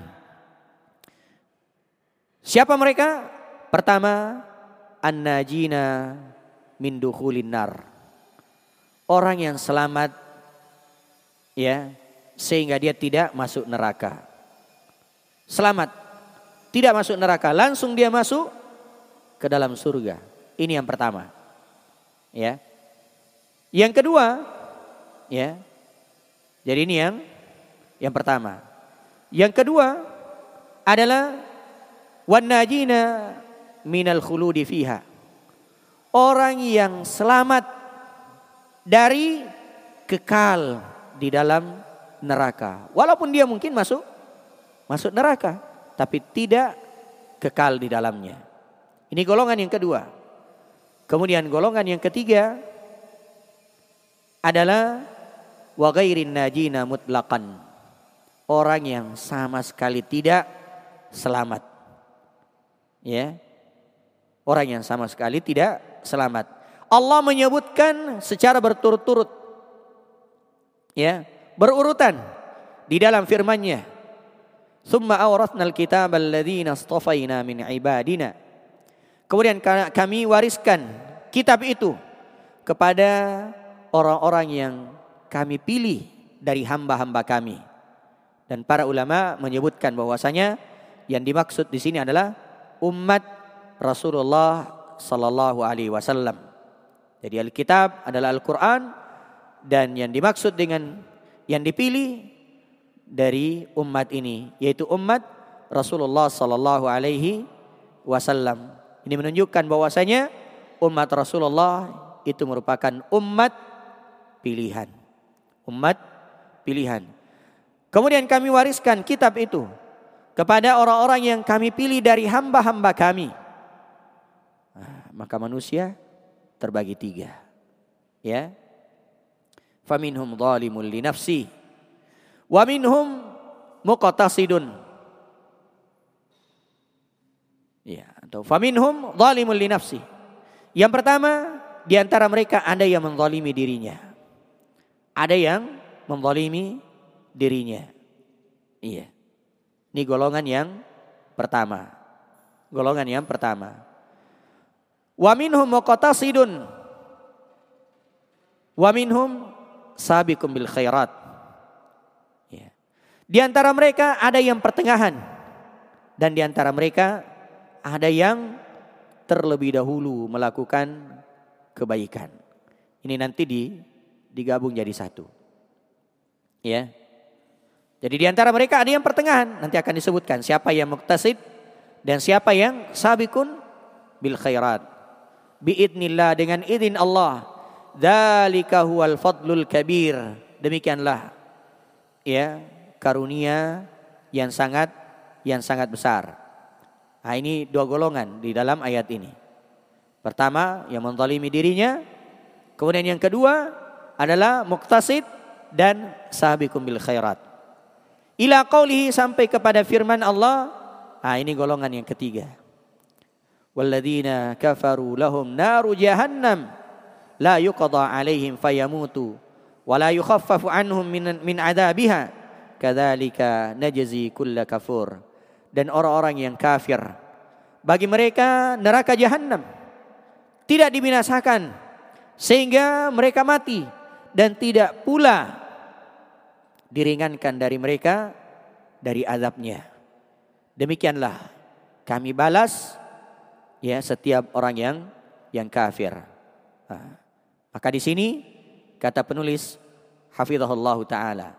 siapa mereka? Pertama, an-najina min nar. Orang yang selamat ya sehingga dia tidak masuk neraka. Selamat. Tidak masuk neraka, langsung dia masuk ke dalam surga. Ini yang pertama. Ya. Yang kedua, ya. Jadi ini yang yang pertama. Yang kedua adalah wan najina minal khuludi fiha. Orang yang selamat dari kekal di dalam neraka. Walaupun dia mungkin masuk masuk neraka, tapi tidak kekal di dalamnya. Ini golongan yang kedua. Kemudian golongan yang ketiga adalah wa ghairin najina mutlaqan. Orang yang sama sekali tidak selamat. Ya. Orang yang sama sekali tidak selamat. Allah menyebutkan secara berturut-turut ya berurutan di dalam firman-Nya. Summa awrathnal kitab alladzina astafaina min ibadina. Kemudian kami wariskan kitab itu kepada orang-orang yang kami pilih dari hamba-hamba kami. Dan para ulama menyebutkan bahwasanya yang dimaksud di sini adalah umat Rasulullah sallallahu alaihi wasallam. Jadi Alkitab adalah Al-Qur'an dan yang dimaksud dengan yang dipilih dari umat ini yaitu umat Rasulullah sallallahu alaihi wasallam. Ini menunjukkan bahwasanya umat Rasulullah itu merupakan umat pilihan. Umat pilihan. Kemudian kami wariskan kitab itu kepada orang-orang yang kami pilih dari hamba-hamba kami. Nah, maka manusia terbagi tiga. Ya, faminhum zalimun li nafsi wa minhum muqtasidun ya atau faminhum zalimun li nafsi yang pertama di antara mereka ada yang menzalimi dirinya ada yang menzalimi dirinya iya ini golongan yang pertama golongan yang pertama wa minhum muqtasidun wa minhum sabiqum bil khairat. Ya. Di antara mereka ada yang pertengahan dan di antara mereka ada yang terlebih dahulu melakukan kebaikan. Ini nanti di digabung jadi satu. Ya. Jadi di antara mereka ada yang pertengahan, nanti akan disebutkan siapa yang muktasid dan siapa yang sabikun bil khairat. Biidnillah dengan izin Allah Dzalika huwal fadlul kabir. Demikianlah ya karunia yang sangat yang sangat besar. Nah, ini dua golongan di dalam ayat ini. Pertama yang menzalimi dirinya, kemudian yang kedua adalah muktasid dan sahabikum bil khairat. Ila qaulihi sampai kepada firman Allah, ah ini golongan yang ketiga. Walladzina kafaru lahum naru jahannam. La yuqada alaihim fayamutu wala yukhaffafu anhum min min adabiha. Kadzalika najzi kulla kafur. Dan orang-orang yang kafir. Bagi mereka neraka jahanam tidak dibinasakan. Sehingga mereka mati. Dan tidak pula diringankan dari mereka dari azabnya demikianlah kami balas ya setiap orang yang yang kafir nah, maka di sini Kata penulis hafizahullah taala.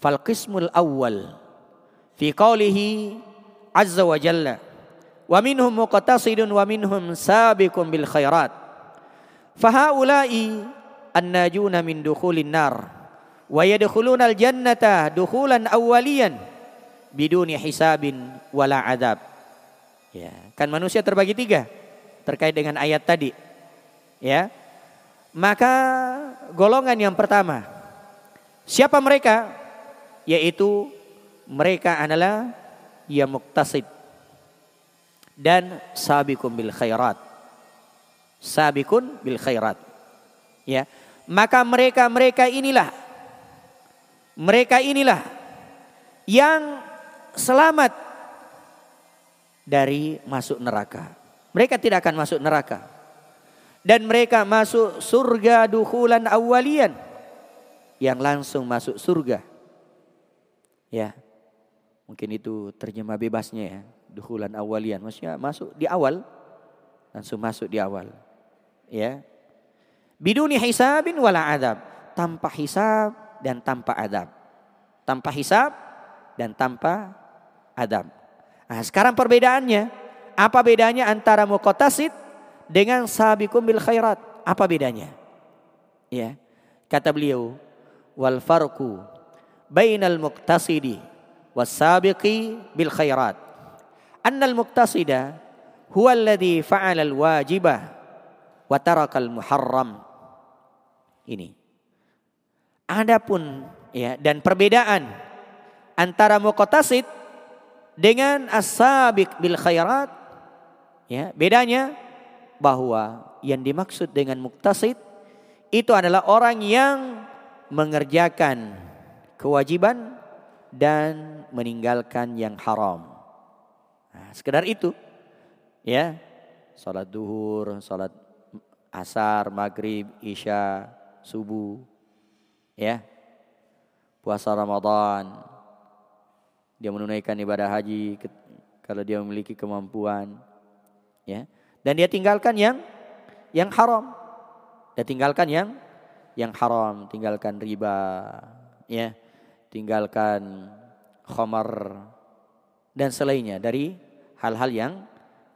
Fal qismul awwal fi qawlihi azza wa jalla wa minhum muqtasidun wa minhum sabiqun bil khairat. Fahaula'i annajuna min dukhulin nar wa yadkhuluna al jannata dukhulan awwaliyan biduni hisabin wala adab. Ya, kan manusia terbagi tiga terkait dengan ayat tadi. Ya, maka golongan yang pertama, siapa mereka? Yaitu mereka adalah yang muktasid dan sabiqun bil khairat. Sabiqun bil khairat. Ya. Maka mereka-mereka inilah mereka inilah yang selamat dari masuk neraka. Mereka tidak akan masuk neraka dan mereka masuk surga dukulan awalian yang langsung masuk surga. Ya. Mungkin itu terjemah bebasnya ya, dukulan awalian. Maksudnya masuk di awal langsung masuk di awal. Ya. Biduni hisabin wala adab, tanpa hisab dan tanpa adab. Tanpa hisab dan tanpa adab. Nah, sekarang perbedaannya, apa bedanya antara muqtasid dengan sabiqum bil khairat. Apa bedanya? Ya. Kata beliau, wal farqu bainal muqtasidi was sabiqi bil khairat. Annal muqtasida huwa alladhi fa'ala al wajibah wa taraka al muharram. Ini. Adapun ya dan perbedaan antara muqtasid dengan as-sabiq bil khairat ya bedanya bahwa yang dimaksud dengan muktasid itu adalah orang yang mengerjakan kewajiban dan meninggalkan yang haram. Nah, sekedar itu. Ya. Salat duhur, salat asar, maghrib, isya, subuh. Ya. Puasa Ramadan. Dia menunaikan ibadah haji kalau dia memiliki kemampuan. Ya. Dan dia tinggalkan yang yang haram. Dia tinggalkan yang yang haram, tinggalkan riba, ya, tinggalkan khamar dan selainnya dari hal-hal yang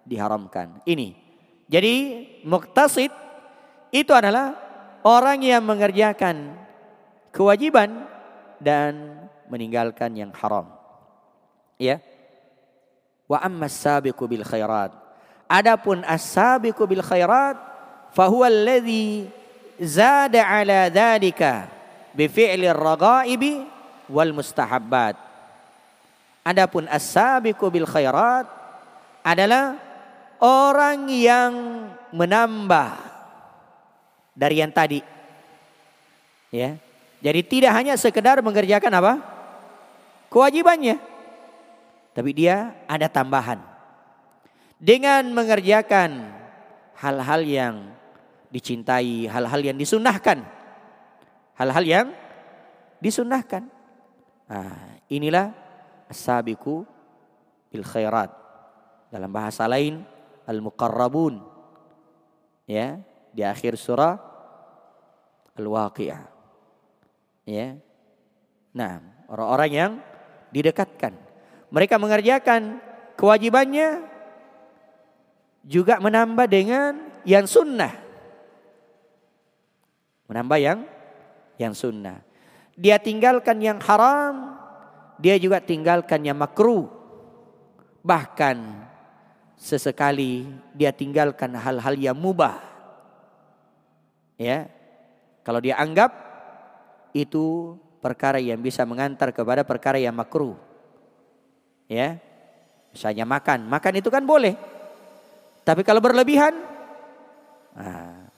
diharamkan. Ini. Jadi muktasid itu adalah orang yang mengerjakan kewajiban dan meninggalkan yang haram. Ya. Wa amma sabiqu bil khairat Adapun as-sabiqu bil khairat fahuwa alladhi zada ala dhalika bi fi'li ragaibi wal mustahabbat. Adapun as-sabiqu bil khairat adalah orang yang menambah dari yang tadi. Ya. Jadi tidak hanya sekedar mengerjakan apa? Kewajibannya. Tapi dia ada tambahan dengan mengerjakan hal-hal yang dicintai, hal-hal yang disunahkan. Hal-hal yang disunahkan. Nah, inilah asabiku bil khairat. Dalam bahasa lain al-muqarrabun. Ya, di akhir surah Al-Waqiah. Ya. Nah, orang-orang yang didekatkan. Mereka mengerjakan kewajibannya juga menambah dengan yang sunnah. Menambah yang yang sunnah. Dia tinggalkan yang haram, dia juga tinggalkan yang makruh. Bahkan sesekali dia tinggalkan hal-hal yang mubah. Ya. Kalau dia anggap itu perkara yang bisa mengantar kepada perkara yang makruh. Ya. Misalnya makan, makan itu kan boleh. Tapi kalau berlebihan, nah,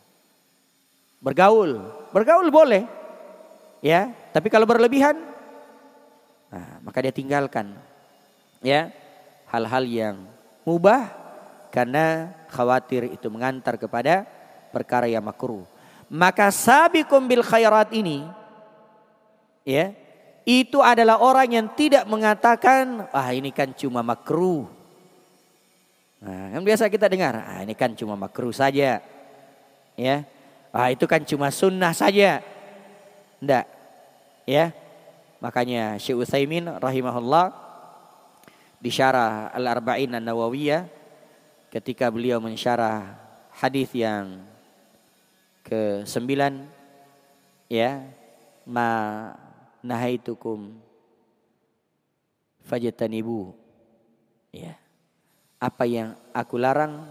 bergaul, bergaul boleh. Ya, tapi kalau berlebihan nah, maka dia tinggalkan. Ya, hal-hal yang mubah karena khawatir itu mengantar kepada perkara yang makruh. Maka sabiqum bil khairat ini ya, itu adalah orang yang tidak mengatakan, "Ah, ini kan cuma makruh." Nah, yang biasa kita dengar, "Ah, ini kan cuma makruh saja." Ya. Ah, itu kan cuma sunnah saja. Enggak. Ya. Makanya Syekh Utsaimin rahimahullah di syarah Al-Arba'in An-Nawawiyah ketika beliau mensyarah hadis yang ke-9 ya ma nahaitukum. Fajtanibu. Ya. Apa yang aku larang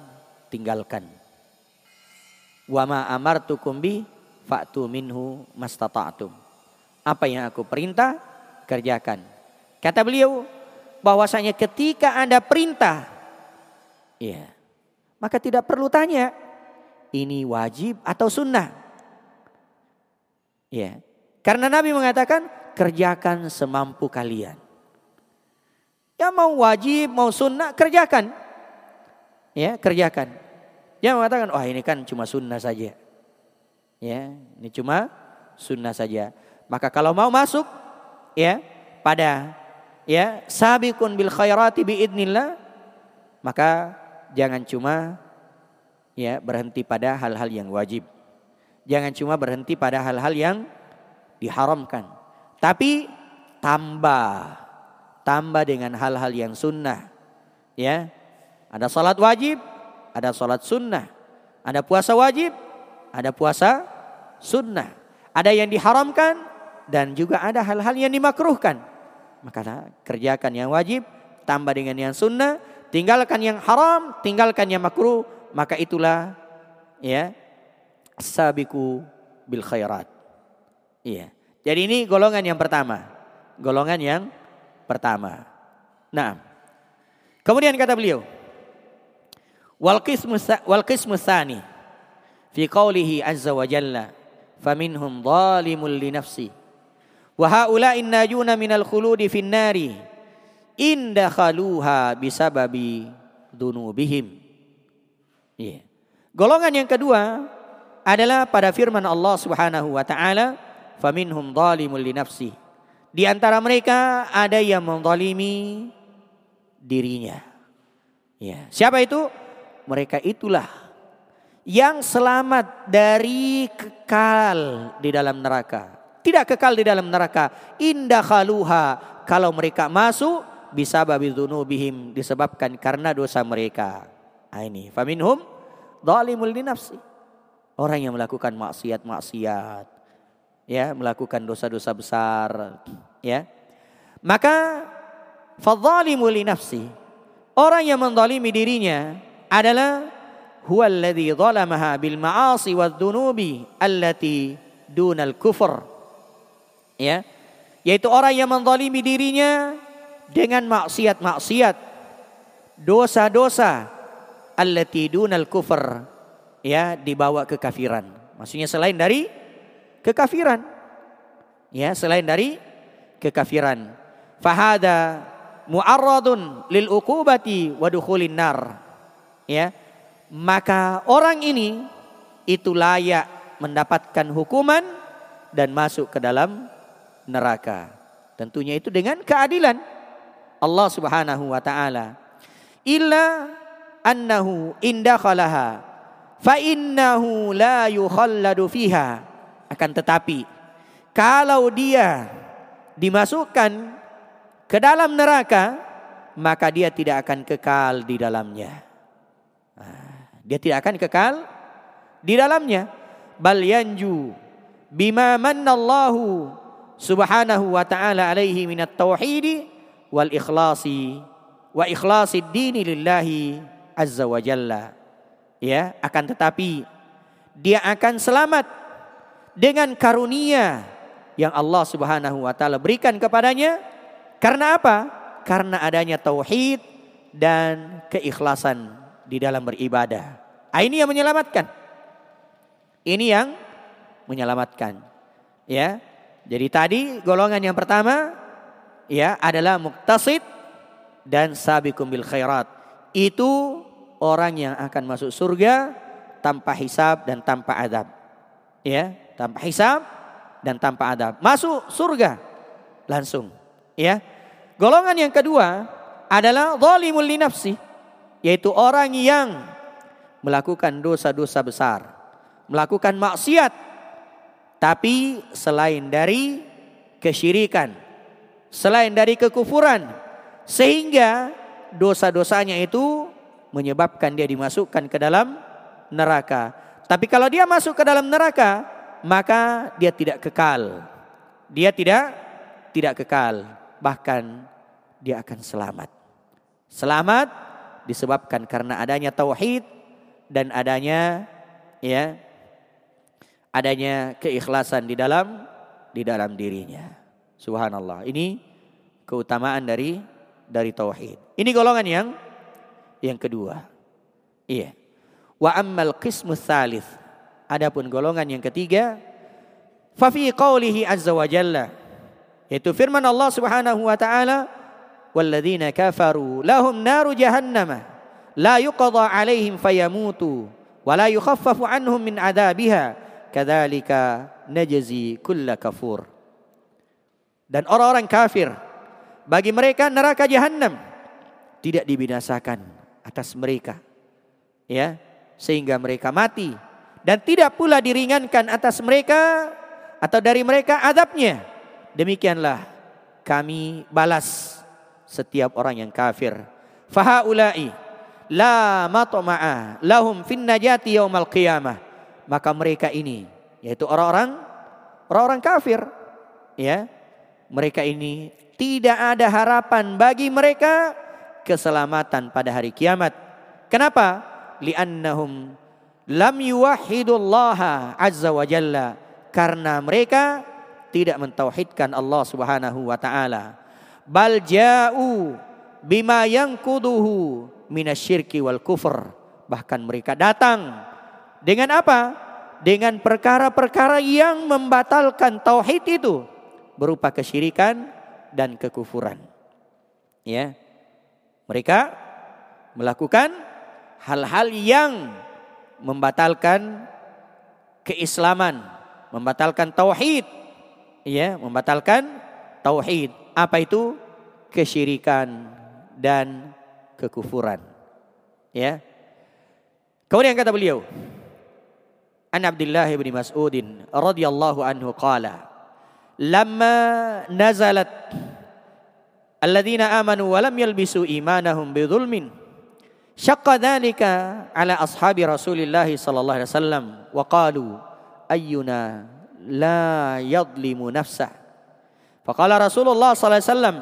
tinggalkan. Wa ma amartukum bi fa'tu minhu mastata'tum. Apa yang aku perintah kerjakan. Kata beliau bahwasanya ketika Anda perintah ya maka tidak perlu tanya ini wajib atau sunnah. Ya. Karena Nabi mengatakan kerjakan semampu kalian. Ya mau wajib, mau sunnah, kerjakan. Ya, kerjakan. Jangan mengatakan, wah oh, ini kan cuma sunnah saja. Ya, ini cuma sunnah saja. Maka kalau mau masuk, ya, pada ya sabiqun bil khairati biidnillah, maka jangan cuma ya berhenti pada hal-hal yang wajib. Jangan cuma berhenti pada hal-hal yang diharamkan. Tapi tambah. Tambah dengan hal-hal yang sunnah. Ya. Ada salat wajib, ada salat sunnah. Ada puasa wajib, ada puasa sunnah. Ada yang diharamkan dan juga ada hal-hal yang dimakruhkan. Maka kerjakan yang wajib, tambah dengan yang sunnah, tinggalkan yang haram, tinggalkan yang makruh, maka itulah ya sabiku bil khairat. Iya. Jadi ini golongan yang pertama. Golongan yang pertama. Nah. Kemudian kata beliau, wal qismu tsani fi qawlihi azza wa jalla faminhum zalimul li nafsi wa haula'in najuna minal khuludi fin nari in dakhaluha bisababi dunubihim Iya. Golongan yang kedua adalah pada firman Allah Subhanahu wa taala, "Faminhum zalimul li nafsi." Di antara mereka ada yang menzalimi dirinya. Ya, siapa itu? Mereka itulah yang selamat dari kekal di dalam neraka. Tidak kekal di dalam neraka. Indah khaluha kalau mereka masuk bisa babi bihim disebabkan karena dosa mereka. Nah, ini faminhum zalimul nafsi. Orang yang melakukan maksiat-maksiat ya, melakukan dosa-dosa besar ya. Maka fadzalimu li nafsi. Orang yang menzalimi dirinya adalah huwa alladhi zalamaha bil ma'asi wad dunubi allati dunal kufur. Ya. Yaitu orang yang menzalimi dirinya dengan maksiat-maksiat, dosa-dosa allati dunal kufur ya dibawa ke kafiran. Maksudnya selain dari kekafiran. Ya, selain dari kekafiran. Fahada mu'arradun lil uqubati wa dukhulin nar. Ya. Maka orang ini itu layak mendapatkan hukuman dan masuk ke dalam neraka. Tentunya itu dengan keadilan Allah Subhanahu wa taala. Illa annahu indakhalaha fa innahu la yukhalladu fiha akan tetapi kalau dia dimasukkan ke dalam neraka maka dia tidak akan kekal di dalamnya dia tidak akan kekal di dalamnya bal yanju bima mannallahu subhanahu wa ta'ala alaihi minat tauhidi wal ikhlasi wa ikhlasid dini lillahi Azza wa Jalla. Ya, akan tetapi dia akan selamat dengan karunia yang Allah Subhanahu wa taala berikan kepadanya. Karena apa? Karena adanya tauhid dan keikhlasan di dalam beribadah. Ah, ini yang menyelamatkan. Ini yang menyelamatkan. Ya. Jadi tadi golongan yang pertama ya adalah muktasid dan sabiqum bil khairat. Itu orang yang akan masuk surga tanpa hisab dan tanpa adab. Ya, tanpa hisab dan tanpa adab. Masuk surga langsung. Ya. Golongan yang kedua adalah zalimul li nafsi, yaitu orang yang melakukan dosa-dosa besar, melakukan maksiat tapi selain dari kesyirikan, selain dari kekufuran sehingga dosa-dosanya itu menyebabkan dia dimasukkan ke dalam neraka. Tapi kalau dia masuk ke dalam neraka, maka dia tidak kekal. Dia tidak tidak kekal, bahkan dia akan selamat. Selamat disebabkan karena adanya tauhid dan adanya ya adanya keikhlasan di dalam di dalam dirinya. Subhanallah. Ini keutamaan dari dari tauhid. Ini golongan yang yang kedua. Iya. Wa ammal qismu tsalits. Adapun golongan yang ketiga, fa fi qaulihi azza wa jalla yaitu firman Allah Subhanahu wa taala walladzina kafaru lahum naru jahannama la yuqadha alaihim fayamutu wa la yukhaffafu anhum min adabiha kadzalika najzi kulla kafur. Dan orang-orang kafir bagi mereka neraka jahanam tidak dibinasakan atas mereka ya sehingga mereka mati dan tidak pula diringankan atas mereka atau dari mereka adabnya. Demikianlah kami balas setiap orang yang kafir. Fahaulai la matma'a lahum fin najati yaumal qiyamah. Maka mereka ini yaitu orang-orang orang-orang kafir ya. Mereka ini tidak ada harapan bagi mereka keselamatan pada hari kiamat. Kenapa? li'annahum lam yuwahhidullaha azza wa jalla. Karena mereka tidak mentauhidkan Allah Subhanahu wa taala. Bal ja'u bima yanquduhu minasyirki wal kufur bahkan mereka datang dengan apa? Dengan perkara-perkara yang membatalkan tauhid itu. Berupa kesyirikan dan kekufuran. Ya. Mereka melakukan hal-hal yang membatalkan keislaman, membatalkan tauhid, ya, membatalkan tauhid. Apa itu? Kesyirikan dan kekufuran. Ya. Kemudian kata beliau, An Abdullah bin Mas'udin radhiyallahu anhu qala, "Lamma nazalat alladhina amanu wa lam yalbisu imanahum bidhulmin" شق ذلك على أصحاب رسول الله صلى الله عليه وسلم وقالوا أينا لا يظلم نفسه. فقال رسول الله صلى الله عليه وسلم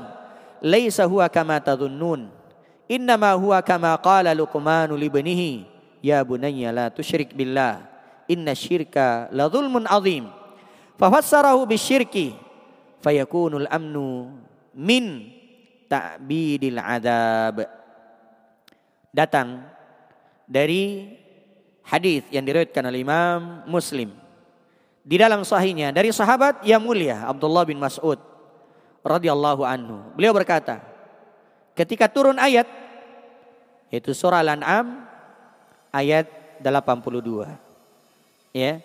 ليس هو كما تظنون إنما هو كما قال لقمان لابنه يا بني لا تشرك بالله إن الشرك لظلم عظيم. ففسره بالشرك فيكون الأمن من تعبيد العذاب. Datang dari hadis yang diriwayatkan oleh Imam Muslim di dalam sahihnya dari sahabat yang mulia Abdullah bin Mas'ud radhiyallahu anhu. Beliau berkata, ketika turun ayat yaitu surah Al-An'am ayat 82. Ya.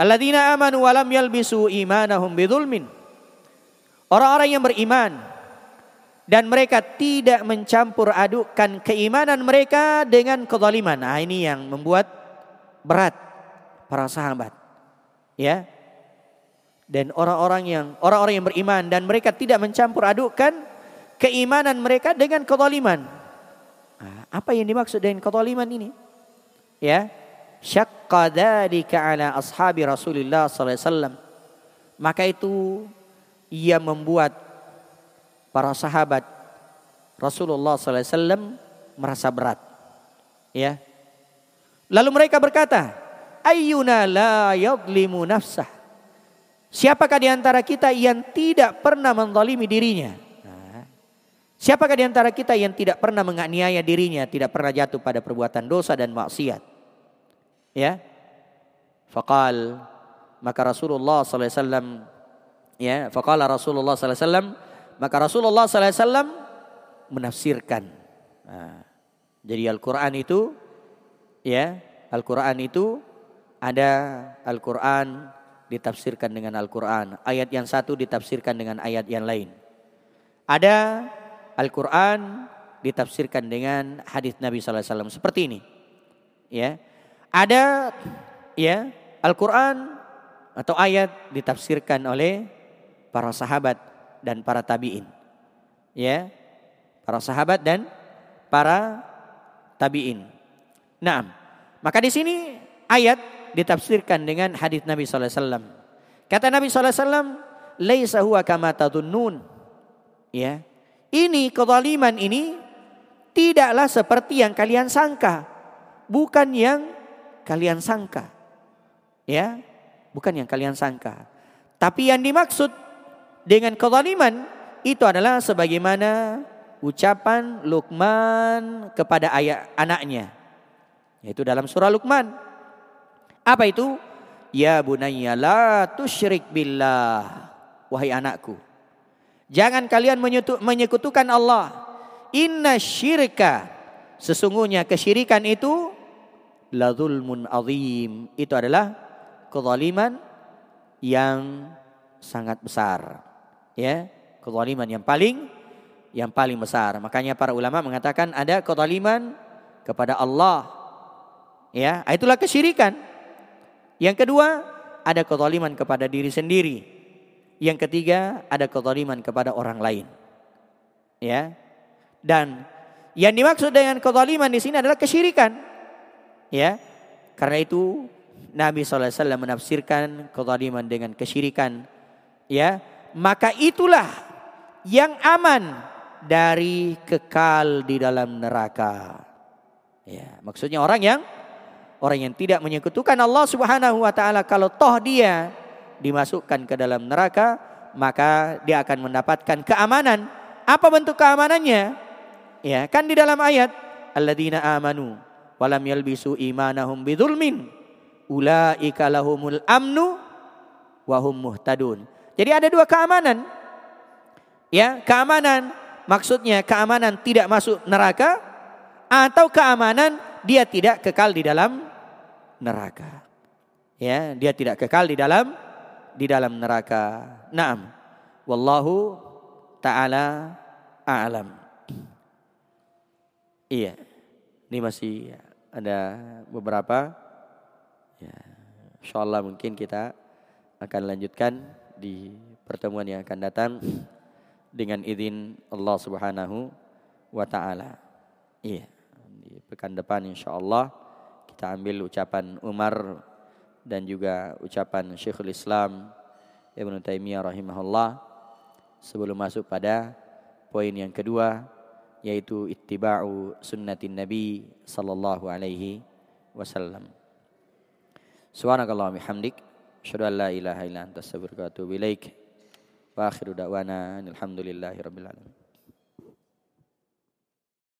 Alladzina amanu wa lam yalbisu imanahum bidzulmin. Orang-orang yang beriman dan mereka tidak mencampur adukkan keimanan mereka dengan kezaliman. Nah, ini yang membuat berat para sahabat. Ya. Dan orang-orang yang orang-orang yang beriman dan mereka tidak mencampur adukkan keimanan mereka dengan kezaliman. Nah, apa yang dimaksud dengan kezaliman ini? Ya. Syaqqa dzalika ala ashabi Rasulullah sallallahu alaihi wasallam. Maka itu ia membuat para sahabat Rasulullah SAW merasa berat. Ya. Lalu mereka berkata, Ayyuna la yadlimu nafsah. Siapakah di antara kita yang tidak pernah menzalimi dirinya? Nah, siapakah di antara kita yang tidak pernah menganiaya dirinya, tidak pernah jatuh pada perbuatan dosa dan maksiat? Ya. Faqal maka Rasulullah SAW Ya, faqala Rasulullah sallallahu alaihi wasallam, maka Rasulullah wasallam menafsirkan. Nah, jadi Al-Qur'an itu ya, Al-Qur'an itu ada Al-Qur'an ditafsirkan dengan Al-Qur'an, ayat yang satu ditafsirkan dengan ayat yang lain. Ada Al-Qur'an ditafsirkan dengan hadis Nabi wasallam seperti ini. Ya. Ada ya Al-Qur'an atau ayat ditafsirkan oleh para sahabat dan para tabi'in. Ya. Para sahabat dan para tabi'in. Nah, maka di sini ayat ditafsirkan dengan hadis Nabi sallallahu. Kata Nabi sallallahu alaihi wasallam, "Laisa huwa kama tadhunnun." Ya. Ini kezaliman ini tidaklah seperti yang kalian sangka. Bukan yang kalian sangka. Ya, bukan yang kalian sangka. Tapi yang dimaksud dengan kezaliman itu adalah sebagaimana ucapan Luqman kepada ayah anaknya. Yaitu dalam surah Luqman. Apa itu? Ya bunayya la tusyrik billah. Wahai anakku. Jangan kalian menyekutukan Allah. Inna syirka. Sesungguhnya kesyirikan itu. La zulmun azim. Itu adalah kezaliman yang sangat besar. Ya, kezaliman yang paling yang paling besar. Makanya para ulama mengatakan ada kezaliman kepada Allah. Ya, itulah kesyirikan. Yang kedua, ada kezaliman kepada diri sendiri. Yang ketiga, ada kezaliman kepada orang lain. Ya. Dan yang dimaksud dengan kezaliman di sini adalah kesyirikan. Ya. Karena itu Nabi SAW menafsirkan kezaliman dengan kesyirikan. Ya. Maka itulah yang aman dari kekal di dalam neraka. Ya, maksudnya orang yang orang yang tidak menyekutukan Allah Subhanahu wa taala kalau toh dia dimasukkan ke dalam neraka maka dia akan mendapatkan keamanan. Apa bentuk keamanannya? Ya, kan di dalam ayat alladzina amanu walam yalbisu imanahum bidzulmin ulaika lahumul amnu wa hum muhtadun. Jadi ada dua keamanan. Ya, keamanan maksudnya keamanan tidak masuk neraka atau keamanan dia tidak kekal di dalam neraka. Ya, dia tidak kekal di dalam di dalam neraka. Naam. Wallahu taala a'lam. Iya. Ini masih ada beberapa ya insyaallah mungkin kita akan lanjutkan di pertemuan yang akan datang dengan izin Allah Subhanahu wa taala. Iya. Di pekan depan insyaallah kita ambil ucapan Umar dan juga ucapan Syekhul Islam Ibn Taimiyah rahimahullah sebelum masuk pada poin yang kedua yaitu ittiba'u sunnatin Nabi sallallahu alaihi wasallam. Subhanakallah bihamdik asyhadu an la ilaha illa anta astaghfiruka wa atubu ilaik.